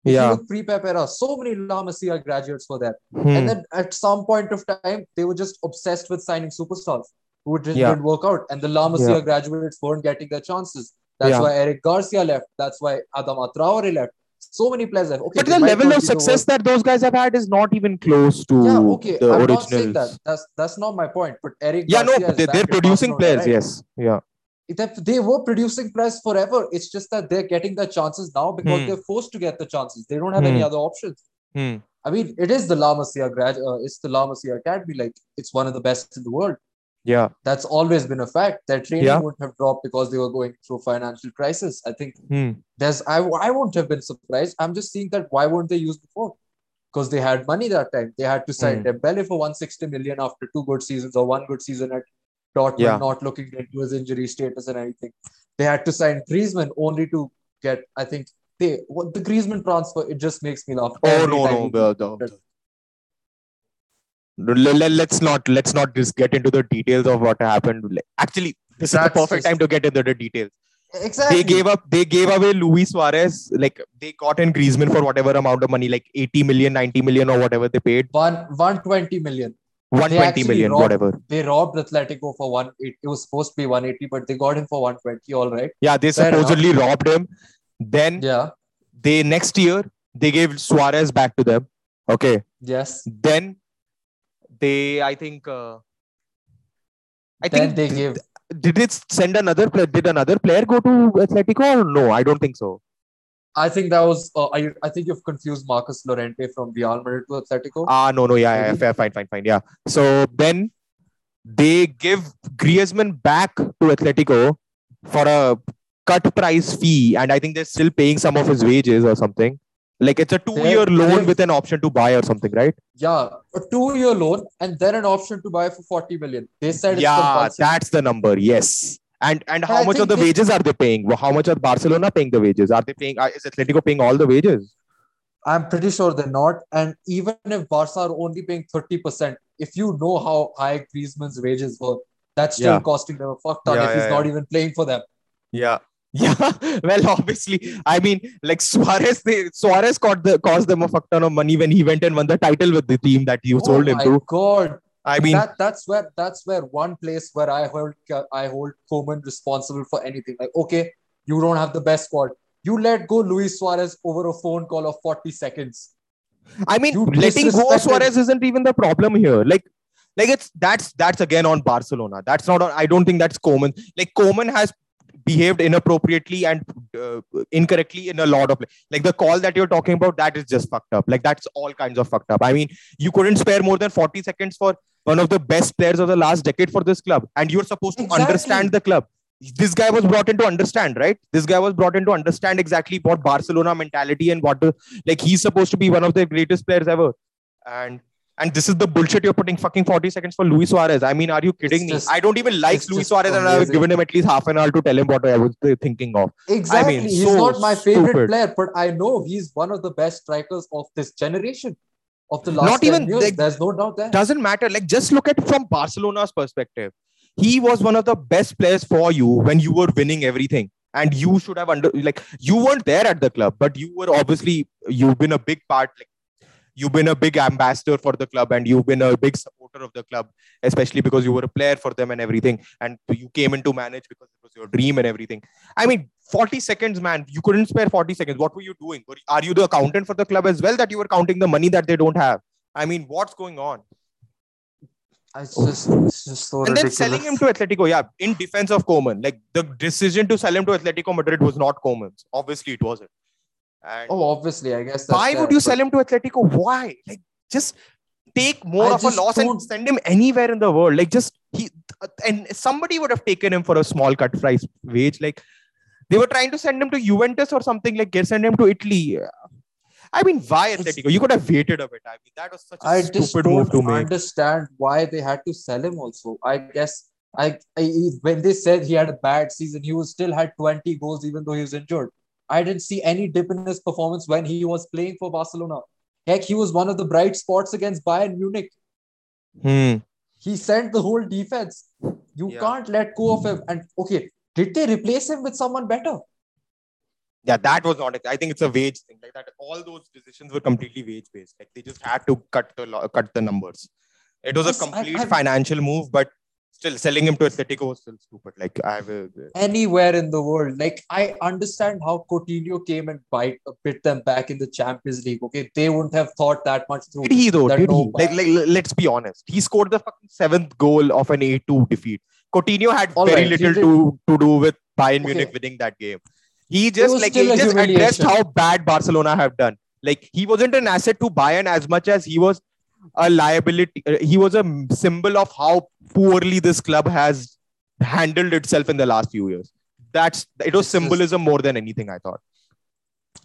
Speaker 1: if you
Speaker 2: yeah.
Speaker 1: look pre Pep era, so many La Masia graduates were there.
Speaker 2: Hmm.
Speaker 1: And then at some point of time, they were just obsessed with signing superstars who just
Speaker 2: Yeah.
Speaker 1: didn't work out. And the La Masia
Speaker 2: Yeah.
Speaker 1: graduates weren't getting their chances. That's
Speaker 2: Yeah.
Speaker 1: why Eric Garcia left. That's why Adama Traore left. So many players. Okay,
Speaker 2: but the level of success that those guys have had is not even close to
Speaker 1: Yeah, okay.
Speaker 2: the
Speaker 1: I'm
Speaker 2: originals.
Speaker 1: not saying that. That's that's not my point. But Eric
Speaker 2: Yeah, no,
Speaker 1: Garcia is
Speaker 2: they, they're producing
Speaker 1: Barcelona,
Speaker 2: players.
Speaker 1: right?
Speaker 2: Yes. Yeah.
Speaker 1: They, they were producing players forever. It's just that they're getting the chances now because
Speaker 2: Hmm.
Speaker 1: they're forced to get the chances. They don't have any
Speaker 2: Hmm.
Speaker 1: other options.
Speaker 2: Hmm.
Speaker 1: I mean, it is the La Masia grad. Uh, it's the La Masia Academy. Like it's one of the best in the world.
Speaker 2: Yeah.
Speaker 1: That's always been a fact. Their training
Speaker 2: Yeah.
Speaker 1: wouldn't have dropped because they were going through financial crisis. I think
Speaker 2: Hmm.
Speaker 1: there's I I wouldn't have been surprised. I'm just seeing that why weren't they used before? Because they had money that time. They had to sign
Speaker 2: Hmm.
Speaker 1: Dembele for 160 million after two good seasons or one good season at Dortmund,
Speaker 2: Yeah.
Speaker 1: not looking into his injury status and anything. They had to sign Griezmann only to get, I think, they what the Griezmann transfer. It just makes me laugh.
Speaker 2: Oh no no.
Speaker 1: he-
Speaker 2: The, the, let's not let's not just get into the details of what happened. Actually, this is the perfect time to get into the details.
Speaker 1: Exactly.
Speaker 2: They gave up. They gave away Luis Suarez. Like they got in Griezmann for whatever amount of money, like 80 million, 90 million, or whatever they paid.
Speaker 1: one 120 million.
Speaker 2: 120
Speaker 1: actually
Speaker 2: million,
Speaker 1: robbed-
Speaker 2: whatever.
Speaker 1: They robbed Atletico for one. It, it was supposed to be 180, but they got him for 120. All right.
Speaker 2: Yeah, they
Speaker 1: Fair enough.
Speaker 2: supposedly robbed him. Then
Speaker 1: Yeah.
Speaker 2: they next year they gave Suarez back to them. Okay.
Speaker 1: Yes.
Speaker 2: Then they, I think, uh, I
Speaker 1: then
Speaker 2: think
Speaker 1: they gave.
Speaker 2: did it send another player? Did another player go to Atletico or no? I don't think so.
Speaker 1: I think that was. Uh, I, I think you've confused Marcos Llorente from Real Madrid to Atletico.
Speaker 2: Ah, no, no, yeah, yeah, fair, fine, fine, fine, yeah. So then they give Griezmann back to Atletico for a cut price fee, and I think they're still paying some of his wages or something. Like it's a two-year loan
Speaker 1: they've-
Speaker 2: with an option to buy or something, right?
Speaker 1: yeah, a two-year loan and then an option to buy for 40 million. They said
Speaker 2: yeah, that's the number. Yes. And and how much of the
Speaker 1: they-
Speaker 2: wages are they paying? How much are Barcelona paying the wages? Are they paying? uh, Is Atletico paying all the wages?
Speaker 1: I'm pretty sure they're not. And even if Barca are only paying 30%, if you know how high Griezmann's wages were, that's still
Speaker 2: Yeah.
Speaker 1: costing them a fuck ton
Speaker 2: Yeah,
Speaker 1: if he's
Speaker 2: yeah,
Speaker 1: not even playing for them.
Speaker 2: Yeah. Yeah, (laughs) well, obviously, I mean, like Suarez, they Suarez got the cost them a fuck ton of money when he went and won the title with the team that you sold
Speaker 1: oh
Speaker 2: him
Speaker 1: my
Speaker 2: to.
Speaker 1: god.
Speaker 2: I mean,
Speaker 1: that that's where that's where one place where I hold I hold Koeman responsible for anything. Like, okay, you don't have the best squad. You let go Luis Suarez over a phone call of 40 seconds.
Speaker 2: I mean,
Speaker 1: you
Speaker 2: letting go Suarez isn't even the problem here. Like, like it's that's that's again on Barcelona. That's not. On, I don't think that's Koeman. Like Koeman has behaved inappropriately and uh, incorrectly in a lot of like the call that you're talking about. That is just fucked up. Like that's all kinds of fucked up. I mean, you couldn't spare more than 40 seconds for one of the best players of the last decade for this club, and you're supposed to
Speaker 1: Exactly.
Speaker 2: understand the club. This guy was brought in to understand, right? This guy was brought in to understand exactly what Barcelona mentality and what the like he's supposed to be one of the greatest players ever and and this is the bullshit you're putting fucking 40 seconds for Luis Suarez. I mean, are you kidding me? I don't even like Luis
Speaker 1: just
Speaker 2: Suarez, and I've given him at least half an hour to tell him what I was thinking of.
Speaker 1: Exactly. he's
Speaker 2: so
Speaker 1: not my favorite
Speaker 2: stupid.
Speaker 1: player, but I know he's one of the best strikers of this generation. Of the last
Speaker 2: Not
Speaker 1: 10
Speaker 2: even,
Speaker 1: years.
Speaker 2: like-
Speaker 1: There's no doubt there.
Speaker 2: Doesn't matter. Like, just look at it from Barcelona's perspective. He was one of the best players for you when you were winning everything. And you should have under like you weren't there at the club, but you were obviously you've been a big part, like you've been a big ambassador for the club and you've been a big supporter of the club, especially because you were a player for them and everything. And you came in to manage because it was your dream and everything. I mean, 40 seconds, man. You couldn't spare 40 seconds. What were you doing? Are you the accountant for the club as well that you were counting the money that they don't have? I mean, what's going on?
Speaker 1: It's just, it's just so
Speaker 2: and then selling him to Atletico, yeah, in defense of Koeman, like the decision to sell him to Atletico Madrid was not Koeman's. Obviously, it wasn't. And
Speaker 1: oh, obviously, I guess.
Speaker 2: Why would you sell him to Atletico? Why? Like, just take more
Speaker 1: I
Speaker 2: of a loss and
Speaker 1: don't-
Speaker 2: send him anywhere in the world. Like, just he and somebody would have taken him for a small cut price wage. Like, they were trying to send him to Juventus or something. Like, get send him to Italy. I mean, why Atletico? You could have waited a bit. I mean, that was such a
Speaker 1: I
Speaker 2: stupid move to make.
Speaker 1: understand why they had to sell him. Also, I guess I, I when they said he had a bad season, he was still had 20 goals even though he was injured. I didn't see any dip in his performance when he was playing for Barcelona. Heck, he was one of the bright spots against Bayern Munich.
Speaker 2: Hmm.
Speaker 1: He sent the whole defense. You
Speaker 2: Yeah.
Speaker 1: can't let go of him. And okay, did they replace him with someone better?
Speaker 2: yeah, that was not. I think it's a wage thing. Like that, all those decisions were completely wage based. Like they just had to cut the cut the numbers. It was
Speaker 1: Yes,
Speaker 2: a
Speaker 1: I-
Speaker 2: complete
Speaker 1: I'm-
Speaker 2: financial move, but still selling him to Atletico was still stupid. Like I will.
Speaker 1: Anywhere in the world. Like I understand how Coutinho came and bite bit them back in the Champions League. Okay, they wouldn't have thought that much through.
Speaker 2: Did he though?
Speaker 1: That
Speaker 2: Did
Speaker 1: no
Speaker 2: he? Like, like, let's be honest. He scored the fucking seventh goal of an 8-2 defeat. Coutinho had
Speaker 1: All
Speaker 2: very
Speaker 1: right,
Speaker 2: little to, to do with Bayern
Speaker 1: Okay.
Speaker 2: Munich winning that game. He just like he just addressed how bad Barcelona have done. Like he wasn't an asset to Bayern as much as he was a liability. uh, He was a symbol of how poorly this club has handled itself in the last few years. That's it was symbolism more than anything. I thought.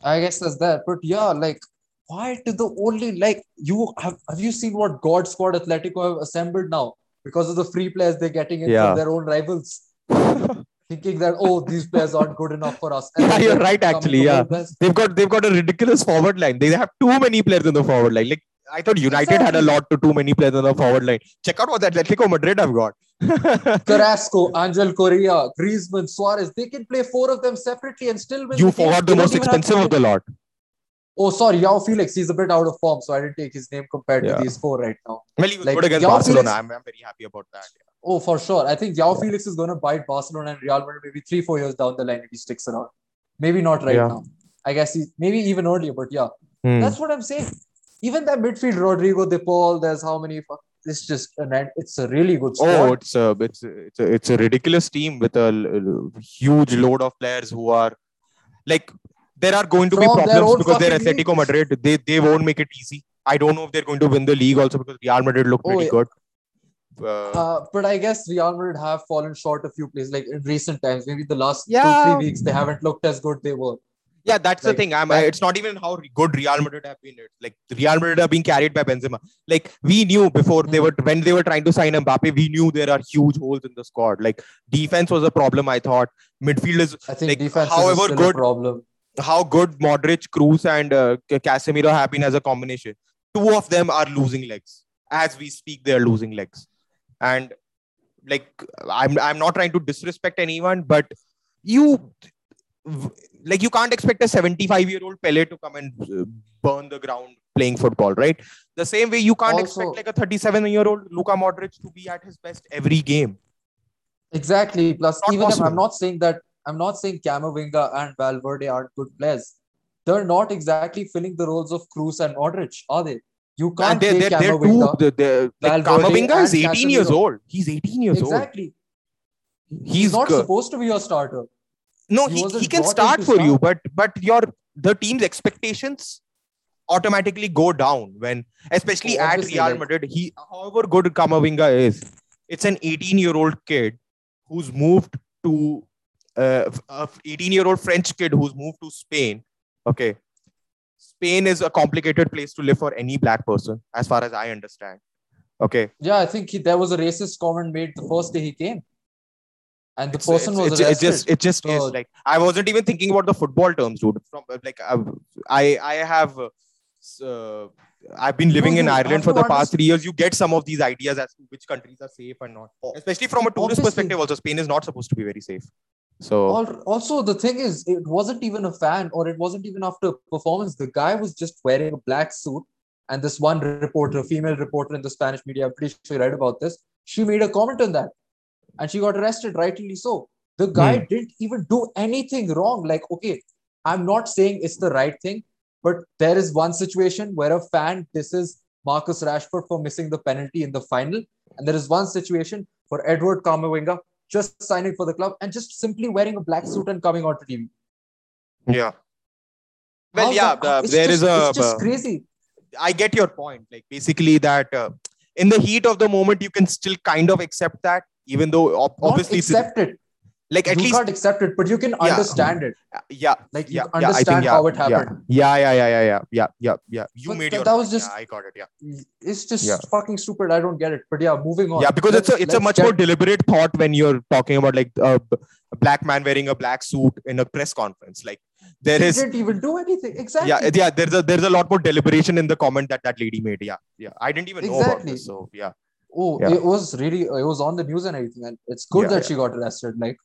Speaker 1: I guess that's that. But yeah, like why did the only like you have have you seen what God Squad Atletico have assembled now because of the free players they're getting in
Speaker 2: Yeah.
Speaker 1: from their own rivals? (laughs) Thinking that oh these players aren't good enough for us.
Speaker 2: Yeah, you're right, actually, yeah. They've got they've got a ridiculous forward line. They have too many players in the forward line. Like I thought United had a lot to too many players on the forward line. Check out what Atletico Madrid have got. (laughs)
Speaker 1: Carrasco, Angel Correa, Griezmann, Suarez, they can play four of them separately and still win.
Speaker 2: you
Speaker 1: the game.
Speaker 2: forgot
Speaker 1: They
Speaker 2: the most
Speaker 1: even have to
Speaker 2: expensive of the lot.
Speaker 1: Oh, sorry, Joao Felix. He's a bit out of form, so I didn't take his name compared
Speaker 2: Yeah.
Speaker 1: to these four right now.
Speaker 2: Well, he was
Speaker 1: Like,
Speaker 2: good against
Speaker 1: Joao
Speaker 2: Barcelona.
Speaker 1: Felix-
Speaker 2: I'm, I'm very happy about that.
Speaker 1: Oh, for sure. I think Joao
Speaker 2: Yeah.
Speaker 1: Felix is going to bite Barcelona and Real Madrid maybe three, four years down the line if he sticks around. Maybe not right
Speaker 2: Yeah.
Speaker 1: now. I guess he maybe even earlier, but yeah,
Speaker 2: Hmm.
Speaker 1: that's what I'm saying. Even that midfield, Rodrigo De Paul, there's how many? It's just an. It's a really good squad.
Speaker 2: Oh, it's a it's a, it's a it's a ridiculous team with a huge load of players who are like there are going to be
Speaker 1: From their
Speaker 2: problems because they're
Speaker 1: fucking
Speaker 2: Atletico Madrid. They they won't make it easy. I don't know if they're going to win the league also because Real Madrid look
Speaker 1: Oh,
Speaker 2: pretty
Speaker 1: yeah.
Speaker 2: good. Uh,
Speaker 1: Uh, but I guess Real Madrid have fallen short a few places, like in recent times. Maybe the last two, three weeks, they haven't looked as good they were.
Speaker 2: Yeah, that's
Speaker 1: like,
Speaker 2: the thing. I'm. it's not even how good Real Madrid have been. It's like Real Madrid are being carried by Benzema. Like we knew before they
Speaker 1: Hmm.
Speaker 2: were when they were trying to sign Mbappe, we knew there are huge holes in the squad. Like defense was a problem. I thought midfield is
Speaker 1: I think
Speaker 2: Like,
Speaker 1: defense
Speaker 2: however
Speaker 1: is still
Speaker 2: good-
Speaker 1: a problem.
Speaker 2: how good Modric, Kroos, and uh, Casemiro have been as a combination. Two of them are losing legs as we speak. They are losing legs, and like I'm I'm not trying to disrespect anyone, but you like you can't expect a 75 year old Pele to come and uh, burn the ground playing football, right? The same way you can't
Speaker 1: Also-
Speaker 2: expect like a 37 year old Luka Modric to be at his best every game.
Speaker 1: Exactly. Plus,
Speaker 2: Not
Speaker 1: even if. I'm not saying that I'm not saying Camavinga and Valverde aren't good players. They're not exactly filling the roles of Kroos and Modric, are they? You can't
Speaker 2: they're,
Speaker 1: play
Speaker 2: they're, they're too, they're, they're, like
Speaker 1: Valverde
Speaker 2: Camavinga is
Speaker 1: and
Speaker 2: 18 years old. He's 18 years old.
Speaker 1: Exactly.
Speaker 2: He's,
Speaker 1: He's not
Speaker 2: good.
Speaker 1: supposed to be your starter.
Speaker 2: No,
Speaker 1: He
Speaker 2: he, he can start for you, but but your the team's expectations automatically go down when, especially
Speaker 1: Oh,
Speaker 2: at Real
Speaker 1: like-
Speaker 2: Madrid. He, however good Camavinga is, it's an 18 year old kid who's moved to uh, a 18 year old French kid who's moved to Spain. Okay, Spain is a complicated place to live for any black person, as far as I understand. Okay,
Speaker 1: Yeah, I think he, there was a racist comment made the first day he came. And the
Speaker 2: It's-
Speaker 1: person
Speaker 2: it's-
Speaker 1: was
Speaker 2: it's-
Speaker 1: arrested.
Speaker 2: It just, it just
Speaker 1: So-
Speaker 2: is like I wasn't even thinking about the football terms, dude. From like uh, I, I have, uh, uh, I've been living
Speaker 1: No,
Speaker 2: in Ireland for
Speaker 1: to
Speaker 2: the past
Speaker 1: understand-
Speaker 2: three years. You get some of these ideas as to which countries are safe and not, especially from a tourist
Speaker 1: Obviously.
Speaker 2: perspective. Also, Spain is not supposed to be very safe. So
Speaker 1: Also, the thing is, it wasn't even a fan or it wasn't even after a performance. The guy was just wearing a black suit. And this one reporter, a female reporter in the Spanish media, I'm pretty sure you read about this. She made a comment on that. And she got arrested, rightly so. The guy
Speaker 2: Hmm.
Speaker 1: didn't even do anything wrong. Like, okay, I'm not saying it's the right thing, but there is one situation where a fan disses Marcus Rashford for missing the penalty in the final. And there is one situation for Edward Camavinga just signing for the club and just simply wearing a black suit and coming onto TV.
Speaker 2: yeah. Well,
Speaker 1: How's
Speaker 2: yeah, uh, there
Speaker 1: just,
Speaker 2: is a.
Speaker 1: It's just
Speaker 2: uh,
Speaker 1: crazy.
Speaker 2: I get your point. Like basically that uh, in the heat of the moment, you can still kind of accept that, even though ob-
Speaker 1: Not
Speaker 2: obviously, it's-
Speaker 1: accept it.
Speaker 2: like at
Speaker 1: you
Speaker 2: least
Speaker 1: can't accept it, but you can
Speaker 2: Yeah.
Speaker 1: understand it.
Speaker 2: Uh, yeah
Speaker 1: Like you
Speaker 2: yeah, I
Speaker 1: understand
Speaker 2: think,
Speaker 1: how it happened.
Speaker 2: Yeah, yeah, yeah, yeah, yeah, yeah, yeah, yeah. You
Speaker 1: But
Speaker 2: made
Speaker 1: th-
Speaker 2: your.
Speaker 1: that was just-
Speaker 2: I got it. Yeah,
Speaker 1: It's just fucking stupid. I don't get it. But yeah, moving on.
Speaker 2: yeah, because it's a
Speaker 1: Let's-
Speaker 2: it's a
Speaker 1: let's
Speaker 2: much
Speaker 1: get-
Speaker 2: more deliberate thought when you're talking about like a black man wearing a black suit in a press conference. Like there
Speaker 1: He
Speaker 2: is.
Speaker 1: didn't even do anything. Exactly.
Speaker 2: Yeah, yeah. There's a there's a lot more deliberation in the comment that that lady made. Yeah, yeah. I didn't even know about this. So yeah,
Speaker 1: Oh,
Speaker 2: Yeah.
Speaker 1: it was really it was on the news and everything, and it's good
Speaker 2: Yeah,
Speaker 1: that
Speaker 2: yeah.
Speaker 1: she got arrested. Like,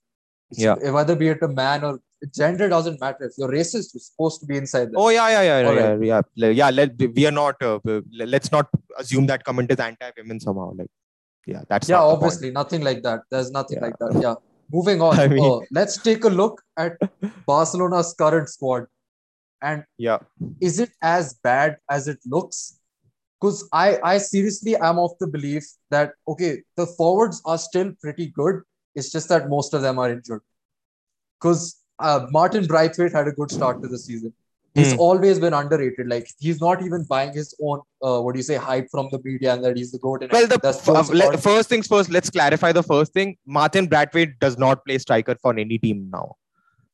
Speaker 2: Yeah.
Speaker 1: whether be it a man or gender doesn't matter. If you're racist, you're supposed to be inside there.
Speaker 2: Oh yeah, yeah, yeah, yeah,
Speaker 1: right.
Speaker 2: yeah, yeah. yeah let, we are not. Uh, let's not assume that comment is anti-women somehow. Like, yeah, that's
Speaker 1: yeah, obviously, nothing like that. There's nothing like that. Yeah. Moving on. (laughs)
Speaker 2: I mean-
Speaker 1: uh, let's take a look at Barcelona's current squad, and
Speaker 2: Yeah,
Speaker 1: is it as bad as it looks? Because I, I seriously am of the belief that okay, the forwards are still pretty good. It's just that most of them are injured. Because uh, Martin Braithwaite had a good start to the season. He's
Speaker 2: Hmm.
Speaker 1: always been underrated. Like he's not even buying his own uh, what do you say hype from the media and that he's the goat.
Speaker 2: Well, the f- uh, let- first things first. Let's clarify the first thing. Martin Braithwaite does not play striker for any team now.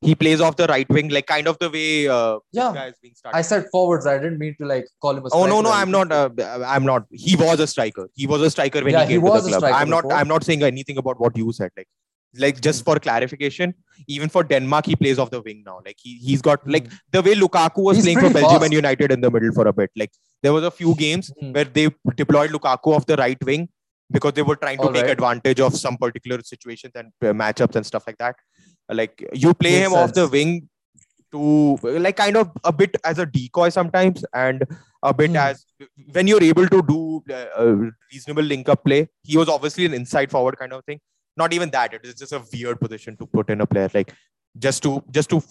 Speaker 2: He plays off the right wing, like kind of the way uh,
Speaker 1: yeah.
Speaker 2: guys being started.
Speaker 1: I said forwards. I didn't mean to like call him a. Striker.
Speaker 2: Oh no, no, I'm not. Uh, I'm not. He was a striker. He was a striker when
Speaker 1: Yeah,
Speaker 2: he
Speaker 1: he
Speaker 2: came to
Speaker 1: was
Speaker 2: the
Speaker 1: a
Speaker 2: club.
Speaker 1: striker
Speaker 2: I'm not.
Speaker 1: before.
Speaker 2: I'm not saying anything about what you said. Like Like just
Speaker 1: Hmm.
Speaker 2: for clarification, even for Denmark, he plays off the wing now. Like he he's got like
Speaker 1: Hmm.
Speaker 2: the way Lukaku was
Speaker 1: He's
Speaker 2: playing for Belgium
Speaker 1: fast.
Speaker 2: and United in the middle for a bit. Like there was a few games
Speaker 1: Hmm.
Speaker 2: where they deployed Lukaku off the right wing because they were trying to take
Speaker 1: Alright.
Speaker 2: advantage of some particular situations and uh, matchups and stuff like that. Like you play
Speaker 1: Makes
Speaker 2: him off the wing to like kind of a bit as a decoy sometimes and a bit
Speaker 1: Hmm.
Speaker 2: as when you're able to do uh, a reasonable link up play. He was obviously an inside forward kind of thing. Not even that. It is just a weird position to put in a player like just to just to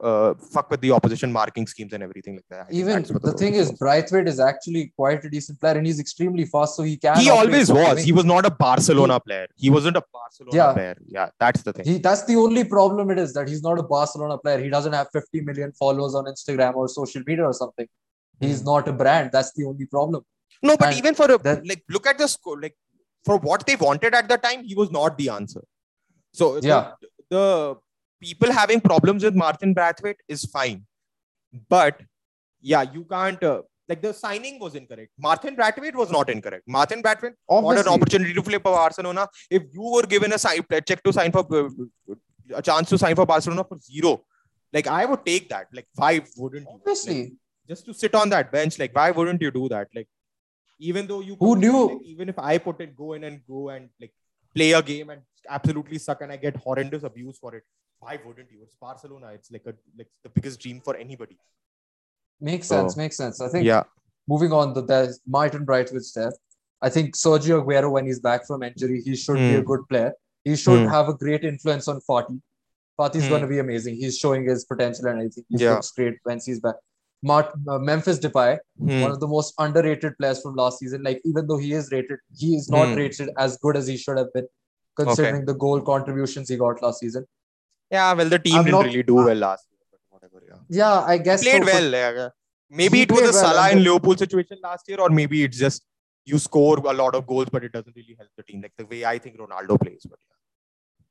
Speaker 2: uh, fuck with the opposition marking schemes and everything like that. I
Speaker 1: Even
Speaker 2: what
Speaker 1: the thing is. Braithwaite is actually quite a decent player, and he's extremely fast, so he can.
Speaker 2: he always was. He was not a Barcelona player. He wasn't a Barcelona
Speaker 1: Yeah.
Speaker 2: player. Yeah, that's the thing.
Speaker 1: He, that's the only problem it is that he's not a Barcelona player. He doesn't have 50 million followers on Instagram or social media or something. He's not a brand. That's the only problem.
Speaker 2: No, but
Speaker 1: And
Speaker 2: even for a,
Speaker 1: that-
Speaker 2: like, look at the score. Like, for what they wanted at the time, he was not the answer. So the-
Speaker 1: Yeah.
Speaker 2: the, people having problems with Martin Braithwaite is fine, but yeah, you can't. Uh, like the signing was incorrect. Martin Braithwaite was not incorrect. Martin Braithwaite got an opportunity to play for Barcelona. If you were given a sign, a check to sign for uh, a chance to sign for Barcelona for zero, like I would take that. Like why wouldn't you? Like,
Speaker 1: obviously.
Speaker 2: just to sit on that bench, like why wouldn't you do that? Like even though you
Speaker 1: Who knew?
Speaker 2: like, even if I put it, go in and go and like play a game and absolutely suck and I get horrendous abuse for it. Why wouldn't you? It's Barcelona. It's like a like the biggest dream for anybody.
Speaker 1: Makes
Speaker 2: So,
Speaker 1: sense. Makes sense. I think
Speaker 2: Yeah.
Speaker 1: moving on, the there's Martin Braithwaite's there. I think Sergio Aguero, when he's back from injury, he should be a
Speaker 2: Hmm.
Speaker 1: good player. He should
Speaker 2: Hmm.
Speaker 1: have a great influence on Fati. Fati's
Speaker 2: Hmm.
Speaker 1: going to be amazing. He's showing his potential, and I think he
Speaker 2: Yeah.
Speaker 1: looks great when he's back. Mart, uh, Memphis Depay,
Speaker 2: Hmm.
Speaker 1: one of the most underrated players from last season. Like even though he is rated, he is not
Speaker 2: Hmm.
Speaker 1: rated as good as he should have been, considering the goal contributions he got last season.
Speaker 2: Yeah, well, the team
Speaker 1: I'm
Speaker 2: didn't
Speaker 1: not-
Speaker 2: really do well last year, whatever. Yeah.
Speaker 1: Yeah, I guess
Speaker 2: Played
Speaker 1: so,
Speaker 2: well. Yeah. Maybe
Speaker 1: He
Speaker 2: it was a
Speaker 1: well,
Speaker 2: Salah
Speaker 1: and
Speaker 2: and Liverpool situation last year, or maybe it's just you score a lot of goals, but it doesn't really help the team, like the way I think Ronaldo plays. But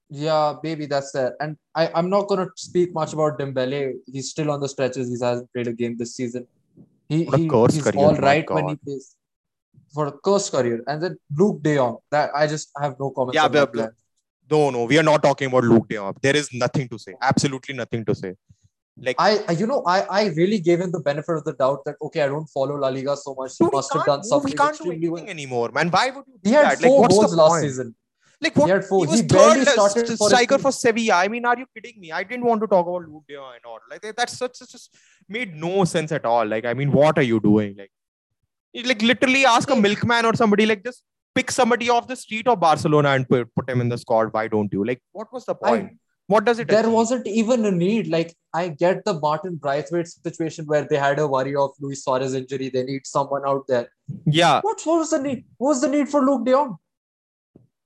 Speaker 1: Yeah, Yeah, maybe that's there. And I, I'm not going to speak much about Dembele. He's still on the stretches. He hasn't played a game this season. He, he he's
Speaker 2: career,
Speaker 1: all right when he plays for a cursed career. And then Luuk De Jong. That I just have no comments
Speaker 2: Yeah,
Speaker 1: on that
Speaker 2: but-
Speaker 1: player.
Speaker 2: No, no, we are not talking about Luuk De There is nothing to say. Absolutely nothing to say. Like
Speaker 1: I, you know, I, I really gave him the benefit of the doubt that okay, I don't follow La Liga so much. He must have done something
Speaker 2: He can't do
Speaker 1: extremely well.
Speaker 2: anything anymore, man. Why would you do
Speaker 1: He had
Speaker 2: that? Like, what's
Speaker 1: goals
Speaker 2: the
Speaker 1: last
Speaker 2: point?
Speaker 1: season.
Speaker 2: Like, what?
Speaker 1: He had four.
Speaker 2: He was
Speaker 1: He
Speaker 2: third
Speaker 1: started for
Speaker 2: striker for Sevilla. I mean, are you kidding me? I didn't want to talk about Luuk De and all. Like, that's such, such just made no sense at all. Like, I mean, what are you doing? Like, like literally ask a milkman or somebody. Like, just pick somebody off the street of Barcelona and put, put him in the squad. Why don't you? Like, what was the point?
Speaker 1: I,
Speaker 2: what does it?
Speaker 1: there
Speaker 2: achieve?
Speaker 1: wasn't even a need. Like I get the Martin Braithwaite situation where they had a worry of Luis Suarez injury. They need someone out there.
Speaker 2: Yeah.
Speaker 1: What, was the need? What was the need for Luuk De Jong?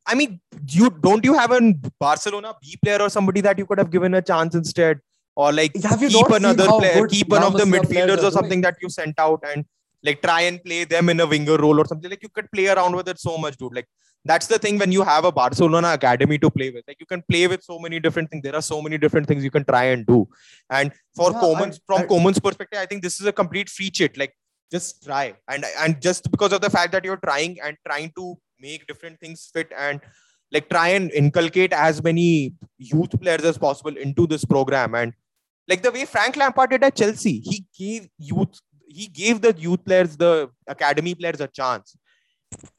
Speaker 2: I mean, you don't you have a Barcelona B player or somebody that you could have given a chance instead, or like
Speaker 1: Have you
Speaker 2: keep another player, keep one of the
Speaker 1: La Masia players
Speaker 2: midfielders or something that you sent out and like try and play them in a winger role or something. Like you could play around with it so much, dude. Like that's the thing when you have a Barcelona academy to play with. Like you can play with so many different things. There are so many different things you can try and do. And for
Speaker 1: Yeah, I-
Speaker 2: from
Speaker 1: I-
Speaker 2: Koeman's perspective, I think this is a complete free chit. Like just try and and just because of the fact that you're trying and trying to make different things fit and like try and inculcate as many youth players as possible into this program and like the way Frank Lampard did at Chelsea, he gave youth, he gave the youth players, the academy players a chance,